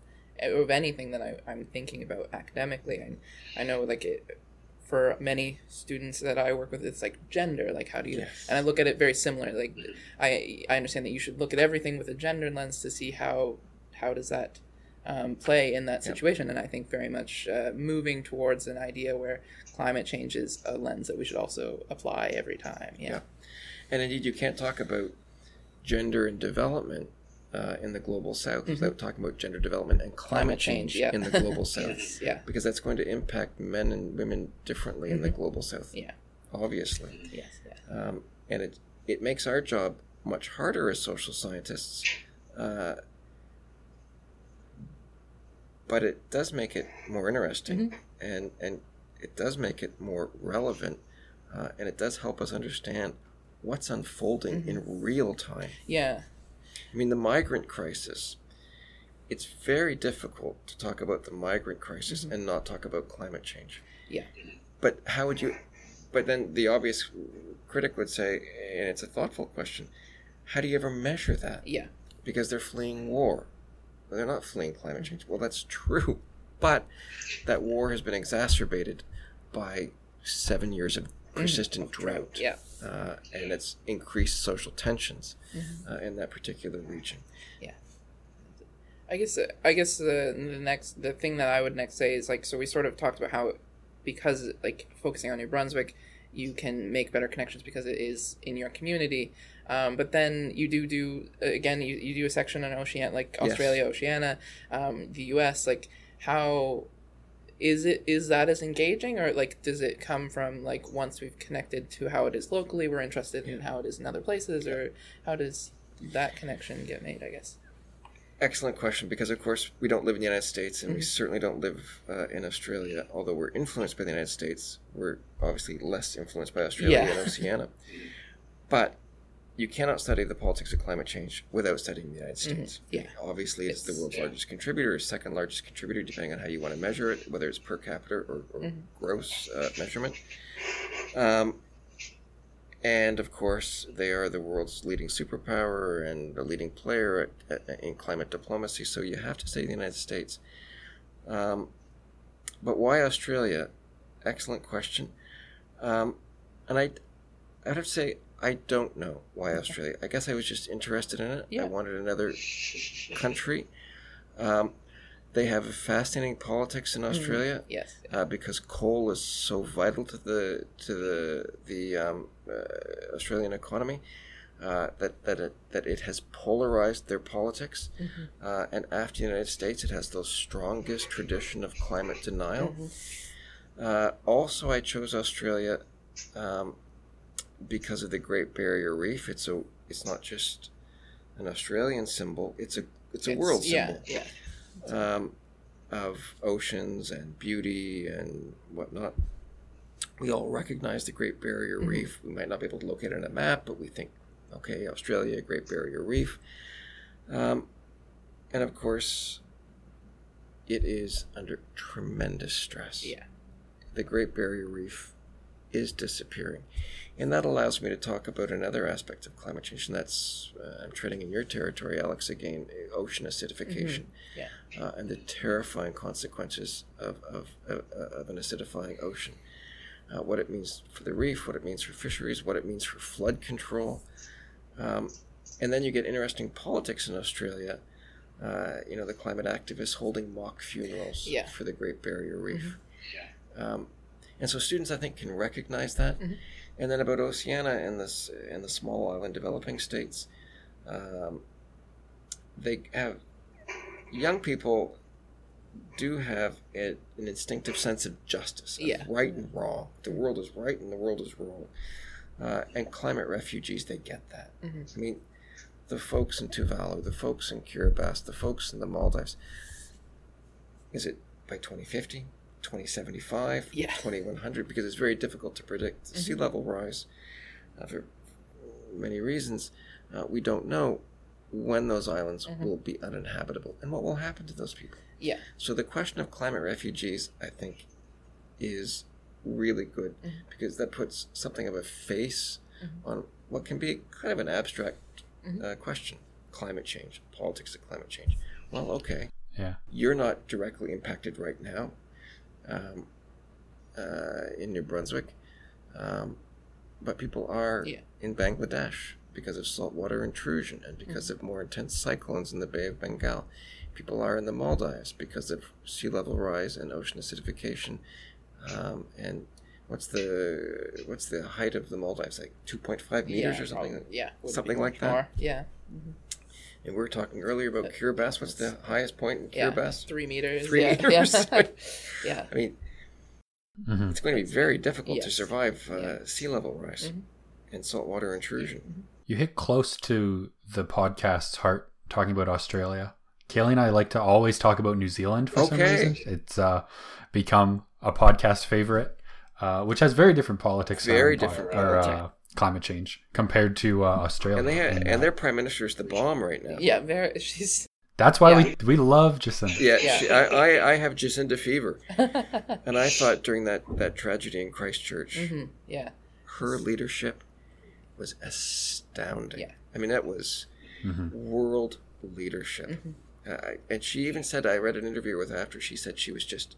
of anything that I, I'm thinking about academically. and I know like it for many students that I work with, it's like gender. Like how do you? Yes. And I look at it very similar. Like I I understand that you should look at everything with a gender lens to see how how does that um, play in that Yep. situation. And I think very much uh, moving towards an idea where climate change is a lens that we should also apply every time. Yeah. Yeah. And indeed, you can't talk about gender and development uh, in the global south without talking about gender development and climate, change, yeah. in the global [LAUGHS] south. Yes, yeah. Because that's going to impact men and women differently in the global south, Yeah. obviously. Yes. Yeah. Um, and it, it makes our job much harder as social scientists. Uh, but it does make it more interesting mm-hmm. and, and it does make it more relevant uh, and it does help us understand what's unfolding in mm-hmm. real time. Yeah. I mean, the migrant crisis, it's very difficult to talk about the migrant crisis mm-hmm. and not talk about climate change. Yeah. But how would you, but then the obvious critic would say, and it's a thoughtful question, how do you ever measure that? Yeah. Because they're fleeing war. Well, they're not fleeing climate change. Well, that's true. [LAUGHS] But that war has been exacerbated by seven years of persistent drought Yeah. uh, and it's increased social tensions uh, in that particular region. Yeah. I guess I guess the the next the thing that I would next say is like so we sort of talked about how because like focusing on New Brunswick you can make better connections because it is in your community um, but then you do do again you, you do a section on Oceania like Yes. Australia Oceania um, the US like how is it is that as engaging or like does it come from like once we've connected to how it is locally we're interested in how it is in other places or how does that connection get made I guess Excellent question, because of course we don't live in the United States, and we Mhm. certainly don't live uh, in Australia. Although we're influenced by the United States, we're obviously less influenced by Australia Yeah. and Oceania. But you cannot study the politics of climate change without studying the United States. Yeah. Obviously, it's, the world's yeah. largest contributor, second largest contributor, depending on how you want to measure it, whether it's per capita or, or Mhm. gross uh, measurement. Um, and of course, they are the world's leading superpower and a leading player at, at, in climate diplomacy. So you have to say the United States. Um, but why Australia? Excellent question. Um, and I, I'd have to say I don't know why Australia. I guess I was just interested in it. Yeah. I wanted another country. Um, they have a fascinating politics in Australia yes uh, because coal is so vital to the to the the um, uh, Australian economy. uh, that that it, that it has polarized their politics, Mm-hmm. uh, and after the United States, it has the strongest tradition of climate denial. Mm-hmm. Uh, also, I chose Australia um, because of the Great Barrier Reef. It's a it's not just an Australian symbol; it's a it's a It's- world yeah, symbol Yeah. um, of oceans and beauty and whatnot. We all recognize the Great Barrier Mm-hmm. Reef. We might not be able to locate it on a map, but we think, okay, Australia, Great Barrier Reef. Um, and of course, it is under tremendous stress. Yeah. The Great Barrier Reef is disappearing. And that allows me to talk about another aspect of climate change, and that's, uh, I'm treading in your territory, Alex, again, uh, ocean acidification Yeah. uh, and the terrifying consequences of, of, of, of an acidifying ocean. Uh, what it means for the reef, what it means for fisheries, what it means for flood control. Um, and then you get interesting politics in Australia. Uh, you know, the climate activists holding mock funerals Yeah. for the Great Barrier Reef. Um, and so students, I think, can recognize that. Mhm. And then about Oceania and this and the small island developing states, um, they have young people do have a, an instinctive sense of justice, of Yeah. right and wrong. The world is right and the world is wrong. Uh, and climate refugees, they get that. Mhm. I mean, the folks in Tuvalu, the folks in Kiribati, the folks in the Maldives. Is it by 2050, 2075, Yeah. 2100? Because it's very difficult to predict sea Mhm. level rise uh, for many reasons. Uh, we don't know when those islands Mhm. will be uninhabitable and what will happen to those people. Yeah. So the question of climate refugees, I think, is really good Mhm. because that puts something of a face Mhm. on what can be kind of an abstract Mhm. uh, question: climate change, politics of climate change. Well, okay, Yeah. you're not directly impacted right now um, uh, in New Brunswick, um, but people are Yeah. in Bangladesh because of saltwater intrusion and because Mm-hmm. of more intense cyclones in the Bay of Bengal. People are in the Maldives because of sea level rise and ocean acidification. Um, and what's the what's the height of the Maldives? Like two point five meters yeah, or something. probably. Yeah. something like much that? more. Yeah. And we were talking earlier about Kiribati. What's the highest point in Yeah. Kiribati? Three meters. Three yeah. meters. Yeah. [LAUGHS] [LAUGHS] yeah. I mean, hmm it's going to be very difficult to survive uh, Yeah. sea level rise Mhm. and saltwater intrusion. You hit close to the podcast's heart talking about Australia. Kaylee and I like to always talk about New Zealand for some reason. It's uh, become a podcast favorite, uh, which has very different politics. Very on- different or, uh, politics. Climate change compared to uh, Australia. And they ha- And, uh, and their prime minister is the bomb right now. Yeah. Very. [LAUGHS] She's. that's why yeah. we we love Jacinda. Yeah, Yeah. She, I, I, I have Jacinda fever, [LAUGHS] and I thought during that, that tragedy in Christchurch, hmm Yeah. her leadership was astounding. Yeah. I mean, that was Mhm. world leadership. Mhm. Uh, and she even said, I read an interview with her after, she said she was just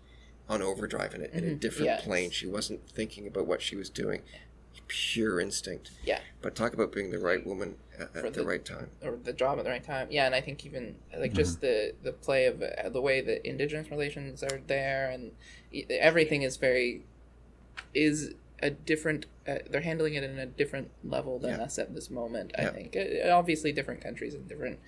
on overdrive in, a, in a Mhm. different Yeah. plane. She wasn't thinking about what she was doing. Pure instinct. Yeah. But talk about being the right woman at, at the, the- right time. or the job at the right time. Yeah, and I think even like just the the play of uh, the way that indigenous relations are there, and e- everything is very is a different. Uh, they're handling it in a different level than Yeah. us at this moment. Yeah. I think Uh, obviously different countries and different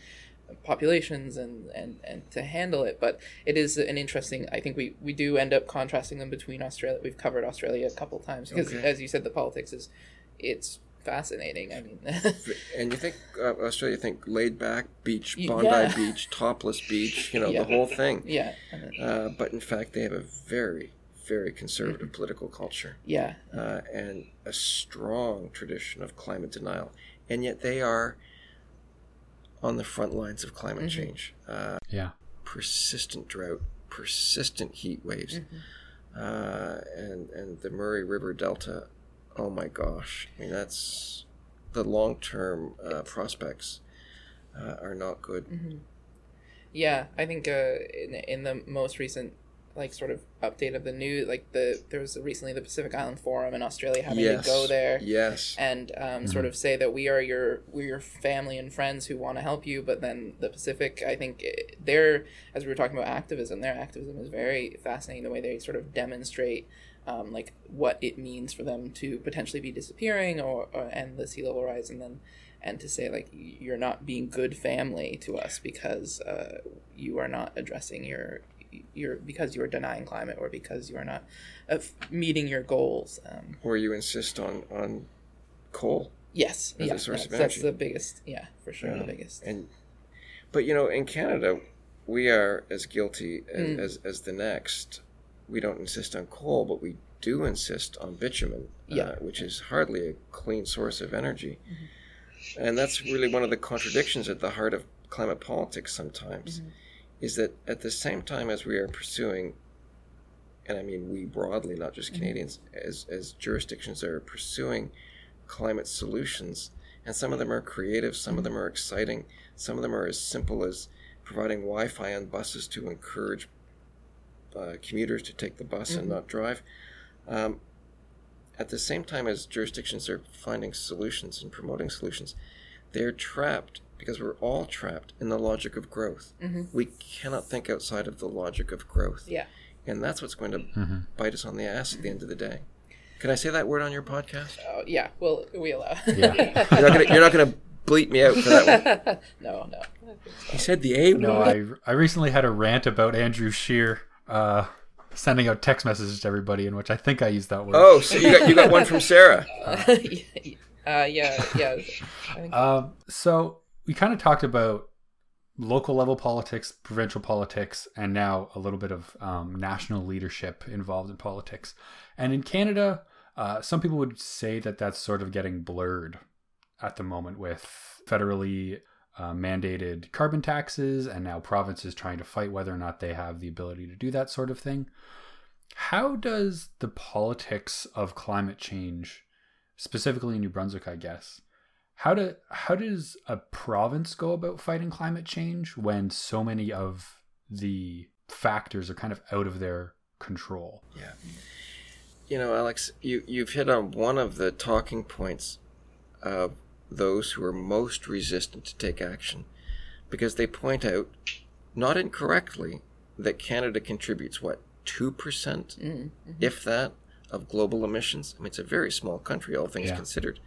populations and, and and to handle it but it is an interesting i think we we do end up contrasting them between australia we've covered australia a couple times because Okay. as you said the politics is it's fascinating i mean [LAUGHS] And you think uh, Australia, think laid back beach, Bondi yeah. Beach, topless beach, you know, Yeah. the whole thing. yeah Uh, but in fact, they have a very, very conservative political culture yeah uh, and a strong tradition of climate denial. And yet they are on the front lines of climate Mhm. change. Uh, Yeah. persistent drought, persistent heat waves, Mhm. uh, and, and the Murray River Delta. Oh my gosh. I mean, that's the long term uh, prospects uh, are not good. hmm Yeah, I think uh, in in the most recent like sort of update of the news, like the there was recently the Pacific Island Forum in Australia having yes. to go there Yes. and um, sort of say that we are your we're your family and friends who want to help you, but then the Pacific, I think eh, their as we were talking about activism, their activism is very fascinating. The way they sort of demonstrate um, like what it means for them to potentially be disappearing or, or and the sea level rise and then and to say like you're not being good family to us because uh, you are not addressing your your because you are denying climate or because you are not uh, meeting your goals um, or you insist on on coal yes as yeah, a source that's, of that's the biggest yeah for sure Yeah. the biggest and but you know in canada we are as guilty as, Mm. as, as the next we don't insist on coal but we do insist on bitumen Yeah. uh, which is hardly a clean source of energy Mm-hmm. and that's really one of the contradictions at the heart of climate politics sometimes Mhm. Is that at the same time as we are pursuing and i mean we broadly not just Mhm. canadians as, as jurisdictions are pursuing climate solutions and some of them are creative some of them are exciting some of them are as simple as providing wi-fi on buses to encourage uh, commuters to take the bus and Mhm. not drive um, at the same time as jurisdictions are finding solutions and promoting solutions they're trapped because we're all trapped in the logic of growth. Hmm we cannot think outside of the logic of growth. Yeah. And that's what's going to Mhm. bite us on the ass at the end of the day. Can i say that word on your podcast? Oh yeah. Well we allow Yeah. [LAUGHS] you're not gonna, you're not gonna bleep me out for that one. [LAUGHS] No no. He said the a word? No, I I recently had a rant about Andrew Scheer uh, sending out text messages to everybody in which I think I used that word. oh so you got you got one from sarah. [LAUGHS] Uh, yeah yeah I think Um, so we kind of talked about local level politics, provincial politics, and now a little bit of um, national leadership involved in politics. And in Canada, uh, some people would say that that's sort of getting blurred at the moment with federally uh, mandated carbon taxes and now provinces trying to fight whether or not they have the ability to do that sort of thing. How does the politics of climate change, specifically in New Brunswick, I guess, how do how does a province go about fighting climate change when so many of the factors are kind of out of their control? Yeah. You know, Alex, you, you've hit on one of the talking points of those who are most resistant to take action because they point out, not incorrectly, that Canada contributes, what, 2%, mm, if that, of global emissions? I mean, it's a very small country, all things Yeah. considered.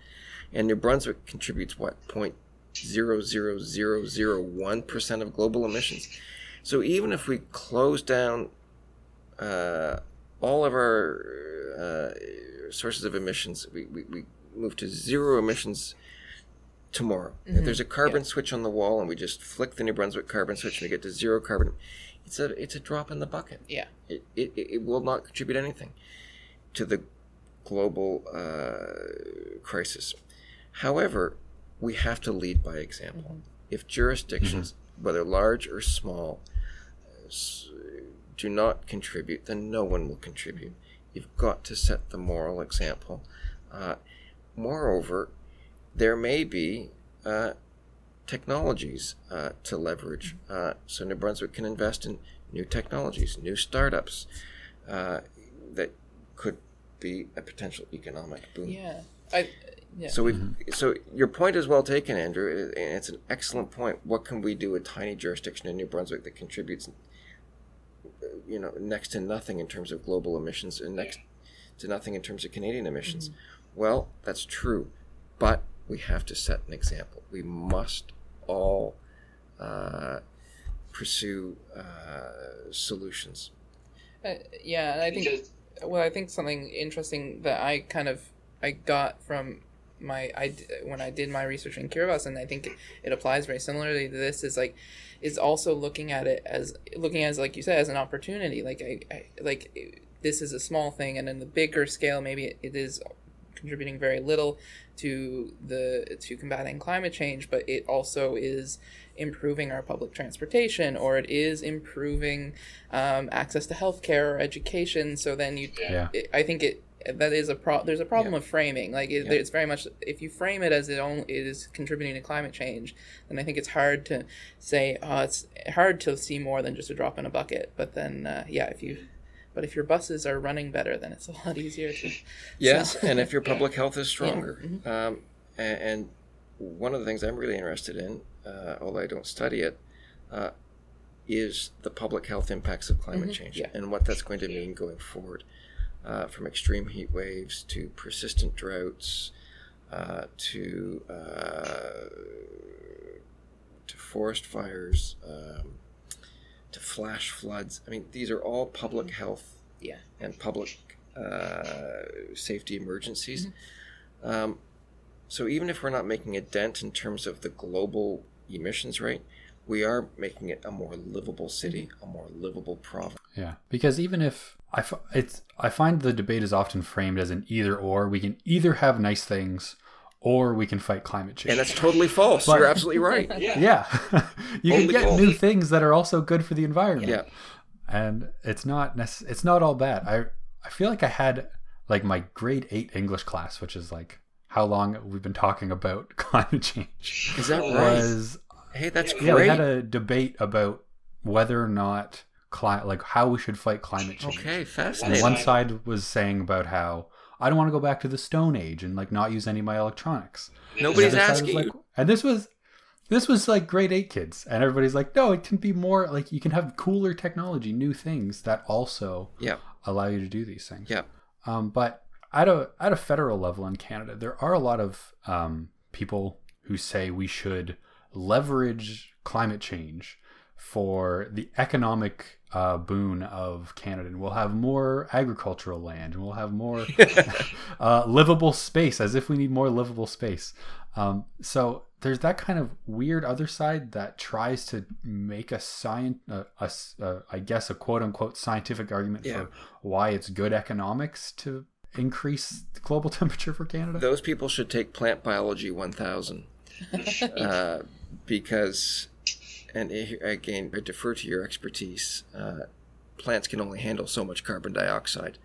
And New Brunswick contributes, what, 0.00001% of global emissions. So even if we close down uh, all of our uh, sources of emissions, we, we, we move to zero emissions tomorrow. If Mhm. there's a carbon switch on the wall and we just flick the New Brunswick carbon switch and we get to zero carbon, it's a, it's a drop in the bucket. yeah It, it, it will not contribute anything to the global uh, crisis. However, we have to lead by example. If jurisdictions, whether large or small, do not contribute, then no one will contribute. You've got to set the moral example. Uh, moreover, there may be uh, technologies uh, to leverage. Uh, so New Brunswick can invest in new technologies, new startups uh, that could be a potential economic boom. yeah I yeah So we, so your point is well taken, Andrew, and it's an excellent point. What can we do? A tiny jurisdiction in New Brunswick that contributes, you know, next to nothing in terms of global emissions, and next to nothing in terms of Canadian emissions. Well, that's true, but we have to set an example. We must all uh, pursue uh, solutions. Uh, yeah, I think well, I think something interesting that I kind of I got from my I when I did my research in Kiribati, and I think it applies very similarly to this is like is also looking at it as looking as like you said as an opportunity. Like I, I like this is a small thing, and in the bigger scale, maybe it, it is contributing very little to the to combating climate change, but it also is improving our public transportation or it is improving um, access to healthcare or education. So then you, Yeah. it, I think it that is a pro. There's a problem Yeah. of framing. Like it, Yeah. it's very much if you frame it as it only it is contributing to climate change, then I think it's hard to say. Oh, it's hard to see more than just a drop in a bucket. But then, uh, yeah, if you. But if your buses are running better, then it's a lot easier to. [LAUGHS] Yes, and if your [LAUGHS] public health is stronger. mhm. Um, and, and one of the things I'm really interested in, uh, although I don't study it, uh, is the public health impacts of climate Mhm, change yeah. and what that's going to mean going forward. Uh, from extreme heat waves to persistent droughts uh, to uh, to forest fires um, to flash floods. I mean, these are all public health Yeah. and public uh, safety emergencies. Um, so even if we're not making a dent in terms of the global emissions rate, we are making it a more livable city, a more livable province. Yeah, because even if I, f- it's, I find the debate is often framed as an either or. We can either have nice things, or we can fight climate change. And that's totally false. But- You're absolutely right. [LAUGHS] yeah, [LAUGHS] you can get goal. new things that are also good for the environment. Yeah. and it's not necess- it's not all bad. I I feel like I had like my grade eight English class, which is like how long we've been talking about [LAUGHS] climate change. Is that right? Was Hey, that's yeah, we had a debate about whether or not cli- like how we should fight climate change. okay, And fascinating. one side was saying about how I don't want to go back to the Stone Age and like not use any of my electronics. Nobody's The other side was asking like- And this was this was like grade eight kids, and everybody's like, no, it can be more like you can have cooler technology, new things that also Yeah, allow you to do these things. yeah. Um, but at a at a federal level in Canada, there are a lot of um, people who say we should leverage climate change for the economic uh, boon of Canada, and we'll have more agricultural land, and we'll have more [LAUGHS] [LAUGHS] uh, livable space, as if we need more livable space. Um, so there's that kind of weird other side that tries to make a science, uh, a s- uh, I guess, a quote unquote scientific argument Yeah. for why it's good economics to increase the global [LAUGHS] temperature for Canada. Those people should take Plant Biology 1000 uh, because, and again, I defer to your expertise. Uh, plants can only handle so much carbon dioxide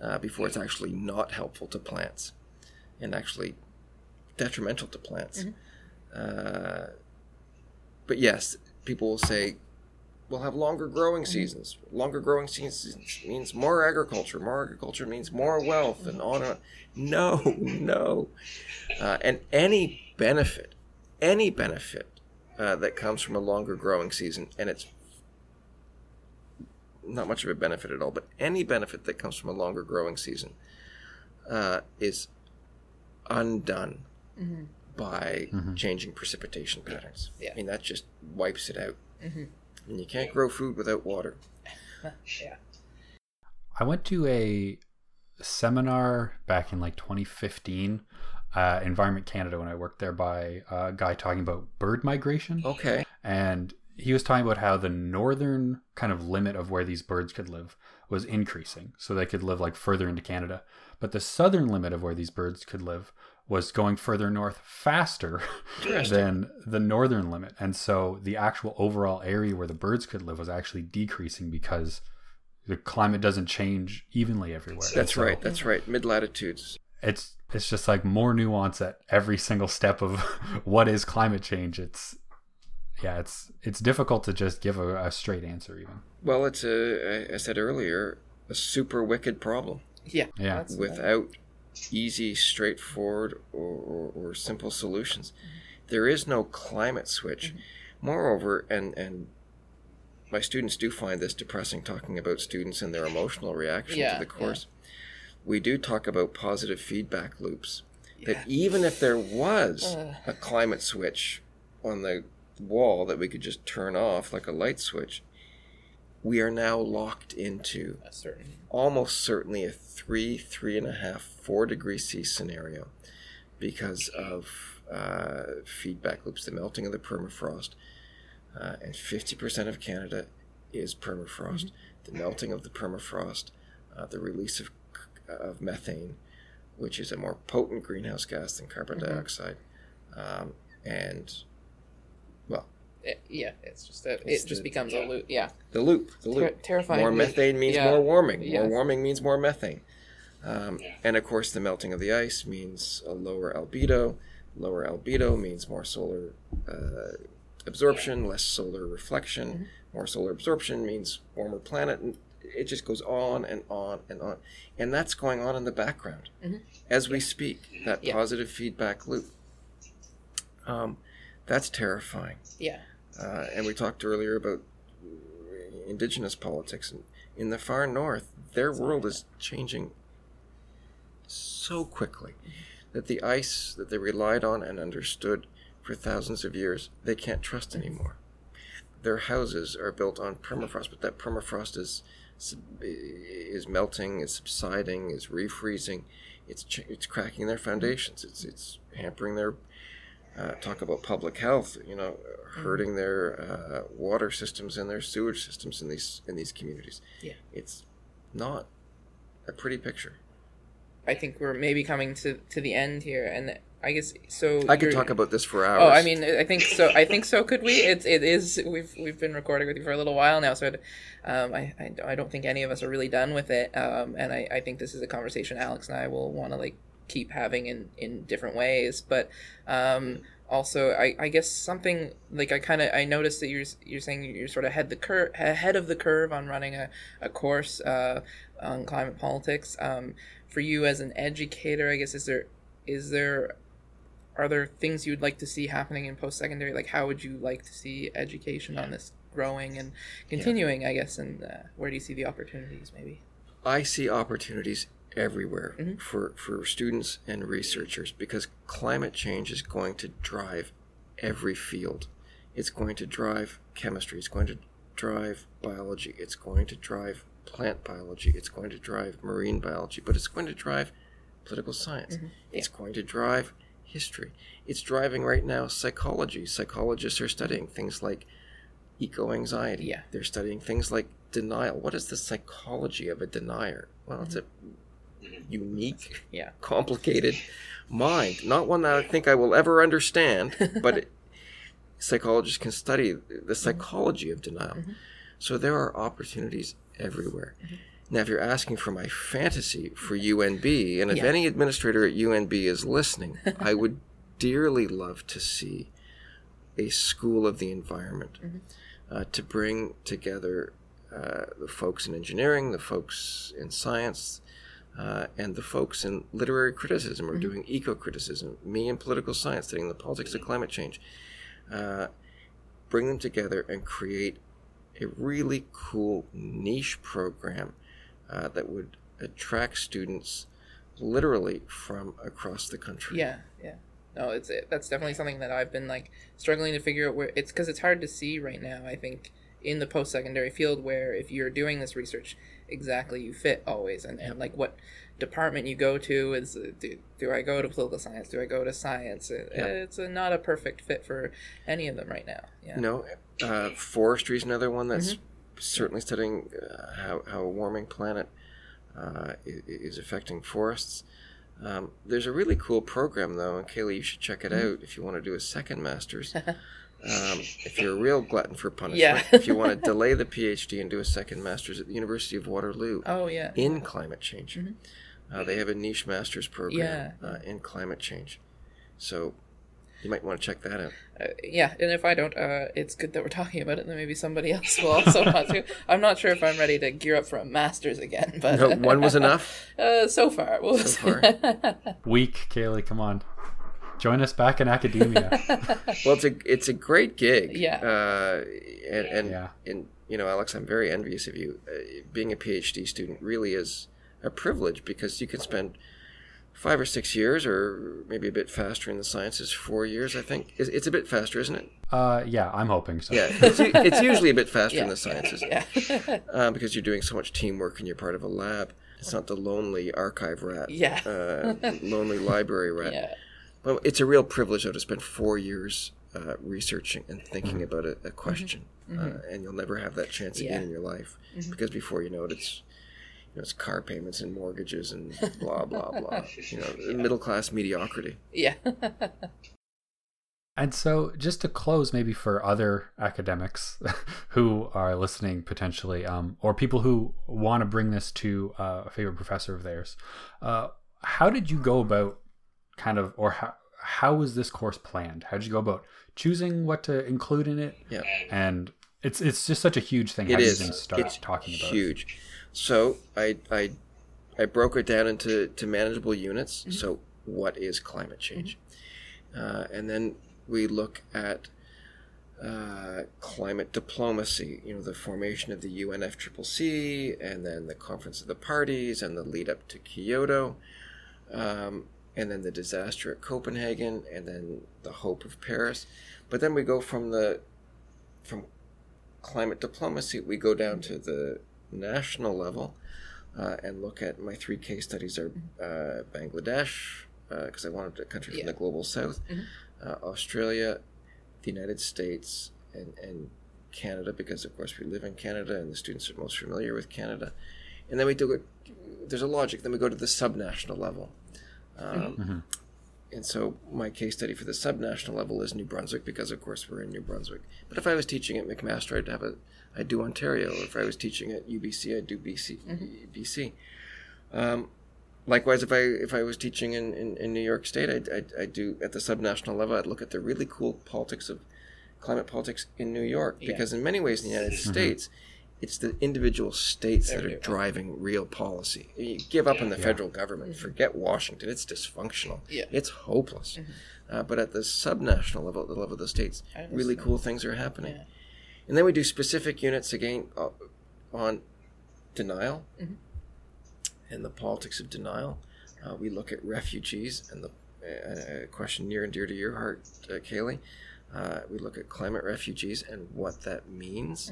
uh, before it's actually not helpful to plants and actually detrimental to plants. Uh, but yes, people will say, we'll have longer growing seasons. Longer growing seasons means more agriculture. More agriculture means more wealth, and on and on. No, [LAUGHS] no. Uh, and any benefit, any benefit uh, that comes from a longer growing season, and it's not much of a benefit at all, but any benefit that comes from a longer growing season uh, is undone by changing precipitation patterns. Yeah. I mean, that just wipes it out. Mhm. And you can't grow food without water. [LAUGHS] yeah. I went to a seminar back in like 2015, uh, Environment Canada, when I worked there, by a guy talking about bird migration. Okay. and he was talking about how the northern kind of limit of where these birds could live was increasing so they could live like further into canada but the southern limit of where these birds could live was going further north faster than the northern limit and so the actual overall area where the birds could live was actually decreasing because the climate doesn't change evenly everywhere That's So right. That's right. Mid latitudes. It's it's just like more nuance at every single step of [LAUGHS] what is climate change it's yeah it's it's difficult to just give a, a straight answer even Well, it's a I said earlier, a super wicked problem Yeah. Yeah. That's, without easy, straightforward, or, or, or simple solutions. There is no climate switch. Mm-hmm. Moreover, and, and my students do find this depressing talking about students and their emotional reaction Yeah, to the course. We do talk about positive feedback loops. Yeah. That even if there was Uh. a climate switch on the wall that we could just turn off like a light switch, we are now locked into a certain. almost certainly a three, three and a half, four degree C scenario because of uh, feedback loops, the melting of the permafrost. Uh, and 50% of Canada is permafrost. The melting of the permafrost, uh, the release of, of methane, which is a more potent greenhouse gas than carbon dioxide. Um, and, well, It, yeah, it's just it just the- becomes a loop. Yeah, the loop, the Ter- loop. terrifying. More methane means Yeah. more warming. Yes. More warming means more methane. Um, and of course, the melting of the ice means a lower albedo. Lower albedo means more solar uh, absorption, less solar reflection. Mm-hmm. More solar absorption means warmer planet. And it just goes on and on and on. And that's going on in the background Mhm. as we speak, that Yeah. positive feedback loop. Um, that's terrifying. Yeah. Uh, and we talked earlier about indigenous politics and in the far north, their world is changing so quickly that the ice that they relied on and understood for thousands of years, they can't trust anymore. Their houses are built on permafrost, but that permafrost is is melting, is subsiding, is refreezing. It's ch- it's cracking their foundations. It's it's hampering their uh, talk about public health. You know, hurting their uh, water systems and their sewage systems in these in these communities. Yeah. it's not a pretty picture. I think we're maybe coming to to the end here, and I guess so. I could talk about this for hours. Oh, I mean, I think so. I think so. Could we? It's it is. We've we've been recording with you for a little while now, so it, um, I, I I don't think any of us are really done with it. Um, and I I think this is a conversation Alex and I will want to like keep having in in different ways. But um, also, I I guess something like I kind of I noticed that you're you're saying you're sort of ahead the curve ahead of the curve on running a a course uh, on climate politics. Um, for you as an educator, I guess is there is there are there things you would like to see happening in post secondary? Like, how would you like to see education on this growing and continuing? I guess, and uh, where do you see the opportunities? Maybe. I see opportunities everywhere Mhm. for, for students and researchers because climate change is going to drive every field. It's going to drive chemistry, it's going to drive biology, it's going to drive plant biology, it's going to drive marine biology, but it's going to drive political science. It's going to drive history. It's driving right now psychology. Psychologists are studying things like eco anxiety. Yeah. They're studying things like denial. What is the psychology of a denier? Well, it's a mm-hmm. unique, Yeah. complicated mind. [LAUGHS] Not one that I think I will ever understand, but it, psychologists can study the psychology of denial. Mm-hmm. So there are opportunities everywhere. Mm-hmm. Now, if you're asking for my fantasy for UNB, and if Yeah. any administrator at UNB is listening, I would [LAUGHS] dearly love to see a school of the environment uh, to bring together uh, the folks in engineering, the folks in science, uh, and the folks in literary criticism or doing eco criticism, me in political science, studying the politics of climate change. Uh, bring them together and create a really cool niche program uh, that would attract students literally from across the country. Yeah. Yeah. No, it's it, that's definitely something that I've been like struggling to figure out where it's because it's hard to see right now. I think in the post secondary field where if you're doing this research, exactly you fit always, and, and like what department you go to is uh, do, do I go to political science? Do I go to science? It- Yeah. It's a, not a perfect fit for any of them right now. Yeah. Know, uh, forestry is another one that's Mm-hmm. Certainly studying uh, how, how a warming planet uh, is affecting forests. Um, there's a really cool program, though, and Kaylee, you should check it Mm-hmm. out if you want to do a second master's. [LAUGHS] um, if you're a real glutton for punishment, Yeah. if you want to delay the PhD and do a second master's at the University of Waterloo [LAUGHS] Oh yeah. in climate change, uh, they have a niche master's program Yeah. uh, in climate change. So you might want to check that out. Uh, yeah, and if I don't, uh, it's good that we're talking about it. And then maybe somebody else will also want to. [LAUGHS] I'm not sure if I'm ready to gear up for a master's again, but No, one was enough. [LAUGHS] Uh, so far, we'll So [LAUGHS] Weak, Kaylee. Come on, join us back in academia. Well, it's a it's a great gig. Yeah. Uh, and and, Yeah. and you know, Alex, I'm very envious of you. Uh, being a PhD student really is a privilege because you can spend five or six years, or maybe a bit faster in the sciences, four years. I think it's, it's a bit faster, isn't it? uh, yeah, I'm hoping so. Yeah, it's, it's usually a bit faster in the sciences yeah. [LAUGHS] uh, because you're doing so much teamwork and you're part of a lab. It's not the lonely archive rat, Yeah. uh, lonely library rat. yeah. Well, it's a real privilege, though, to spend four years uh, researching and thinking Mm-hmm. about a, a question, uh, and you'll never have that chance again Yeah. Mm-hmm. in your life because before you know it, it's you know, it's car payments and mortgages and [LAUGHS] blah blah blah. [LAUGHS] You know, middle class mediocrity. Yeah. And so, just to close, maybe for other academics [LAUGHS] who are listening potentially, um, or people who want to bring this to uh, a favorite professor of theirs, uh, how did you go about kind of, or how, how was this course planned? How did you go about choosing what to include in it? Yeah. And it's it's just such a huge thing. It how even start It's talking about it? huge. So I I I broke it down into to manageable units. Mm-hmm. So what is climate change? Uh, and then we look at uh, climate diplomacy, you know, the formation of the UNFCCC, and then the Conference of the Parties, and the lead up to Kyoto, um, and then the disaster at Copenhagen, and then the hope of Paris. But then we go from the from climate diplomacy, we go down to the national level uh, and look at my three case studies are uh, Bangladesh because I wanted a country from Yeah. the global south, Mhm. uh, Australia, the United States, and, and Canada because of course we live in Canada and the students are most familiar with Canada, and then we do it. There's a logic. Then we go to the subnational level. Um, Mhm. And so my case study for the subnational level is New Brunswick because of course we're in New Brunswick. But if I was teaching at McMaster, I'd have a I'd do Ontario. If I was teaching at UBC, I'd do BC. BC. Um, likewise, if I if I was teaching in, in, in New York State, I'd, I'd, I'd do at the subnational level. I'd look at the really cool politics of climate politics in New York Yeah. because in many ways in the United States. It's the individual states that are Everywhere. driving real policy. You give up on the Yeah. federal government. Forget Washington. It's dysfunctional. Yeah. It's hopeless. Uh, but at the subnational level, at the level of the states, really cool things are happening. Yeah. And then we do specific units again uh, on denial Mhm. and the politics of denial. Uh, we look at refugees and the uh, question near and dear to your heart, uh, Kaylee. Uh, we look at climate refugees and what that means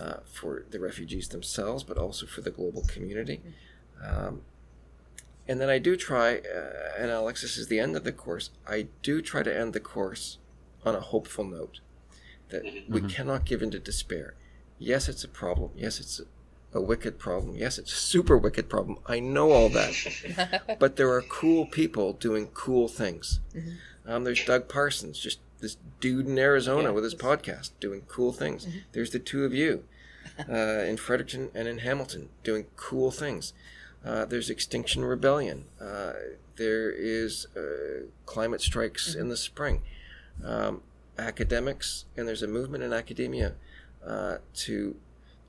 uh, for the refugees themselves, but also for the global community. Um, and then I do try, uh, and Alex, this is the end of the course. I do try to end the course on a hopeful note that we cannot give in to despair. Yes, it's a problem. Yes, it's a, a wicked problem. Yes, it's a super wicked problem. I know all that. [LAUGHS] but there are cool people doing cool things. Um, there's Doug Parsons, just this dude in Arizona Yeah, with his podcast doing cool things. There's the two of you uh, in Fredericton and in Hamilton doing cool things. Uh, there's Extinction Rebellion. Uh, there is uh, climate strikes in the spring. Um, academics, and there's a movement in academia uh, to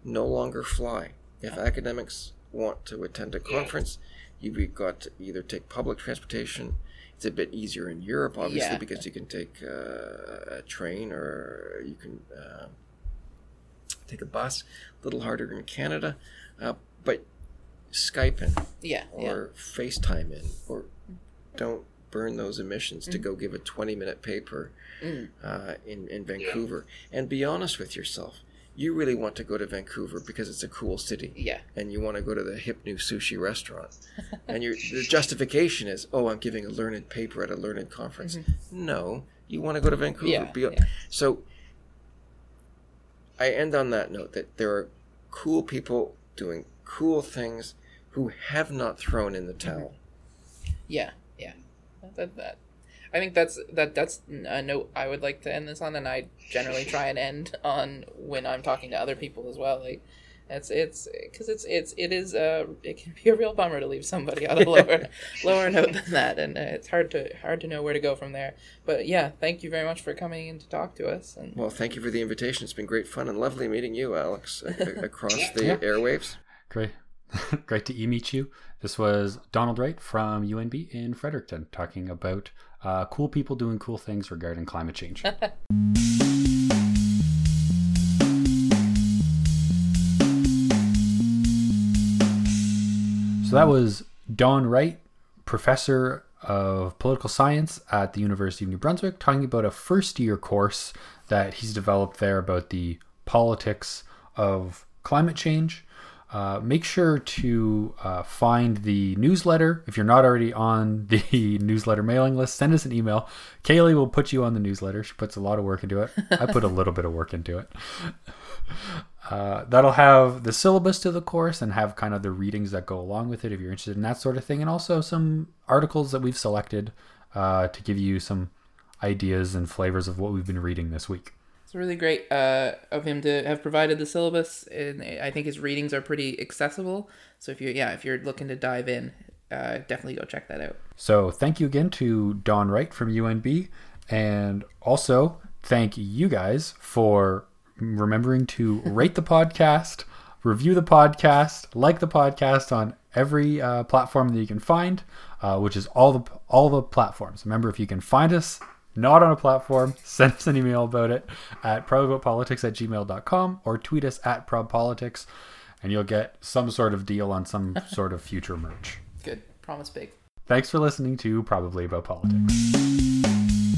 no longer fly. If academics want to attend a conference, you've got to either take public transportation. It's a bit easier in Europe, obviously, Yeah. because you can take uh, a train or you can uh, take a bus. A little harder in Canada, uh, but Skype in Yeah. yeah. or FaceTime in or don't burn those emissions to go give a 20 minute paper Mm. uh, in, in Vancouver. And be honest with yourself. You really want to go to Vancouver because it's a cool city Yeah. and you want to go to the hip new sushi restaurant. [LAUGHS] and your the justification is, oh, I'm giving a learned paper at a learned conference. Mm-hmm. No, you want to go to Vancouver. Yeah, Be- yeah. So I end on that note that there are cool people doing cool things who have not thrown in the towel. Mm-hmm. Yeah, yeah. That, that, that. I think that's that. That's a note I would like to end this on, and I generally try and end on when I'm talking to other people as well. Like, it's it's because it's it's it is uh it can be a real bummer to leave somebody on a lower [LAUGHS] lower note than that, and uh, it's hard to hard to know where to go from there. But yeah, thank you very much for coming in to talk to us. And Well, thank you for the invitation. It's been great fun and lovely meeting you, Alex, a- a- [LAUGHS] across the Yeah. airwaves. Great. [LAUGHS] Great to e-meet you. This was Donald Wright from UNB in Fredericton talking about uh, cool people doing cool things regarding climate change. [LAUGHS] so that was Don Wright, professor of political science at the University of New Brunswick, talking about a first year course that he's developed there about the politics of climate change. Uh, make sure to uh, find the newsletter. If you're not already on [LAUGHS] the newsletter mailing list, send us an email. Kaylee will put you on the newsletter. She puts a lot of work into it. I put a [LAUGHS] little bit of work into it. Uh, that'll have the syllabus to the course and have kind of the readings that go along with it if you're interested in that sort of thing, and also some articles that we've selected uh, to give you some ideas and flavors of what we've been reading this week. It's really great uh, of him to have provided the syllabus, and I think his readings are pretty accessible. So if you yeah, if you're looking to dive in, uh, definitely go check that out. So thank you again to Don Wright from UNB, and also thank you guys for remembering to [LAUGHS] rate the podcast, review the podcast, like the podcast on every uh, platform that you can find, uh, which is all the all the platforms. Remember, if you can find us not on a platform, [LAUGHS] send us an email about it at probaboutpolitics at gmail.com or tweet us at probpolitics and you'll get some sort of deal on some [LAUGHS] sort of future merch. Good. Promise big. Thanks for listening to Probably About Politics.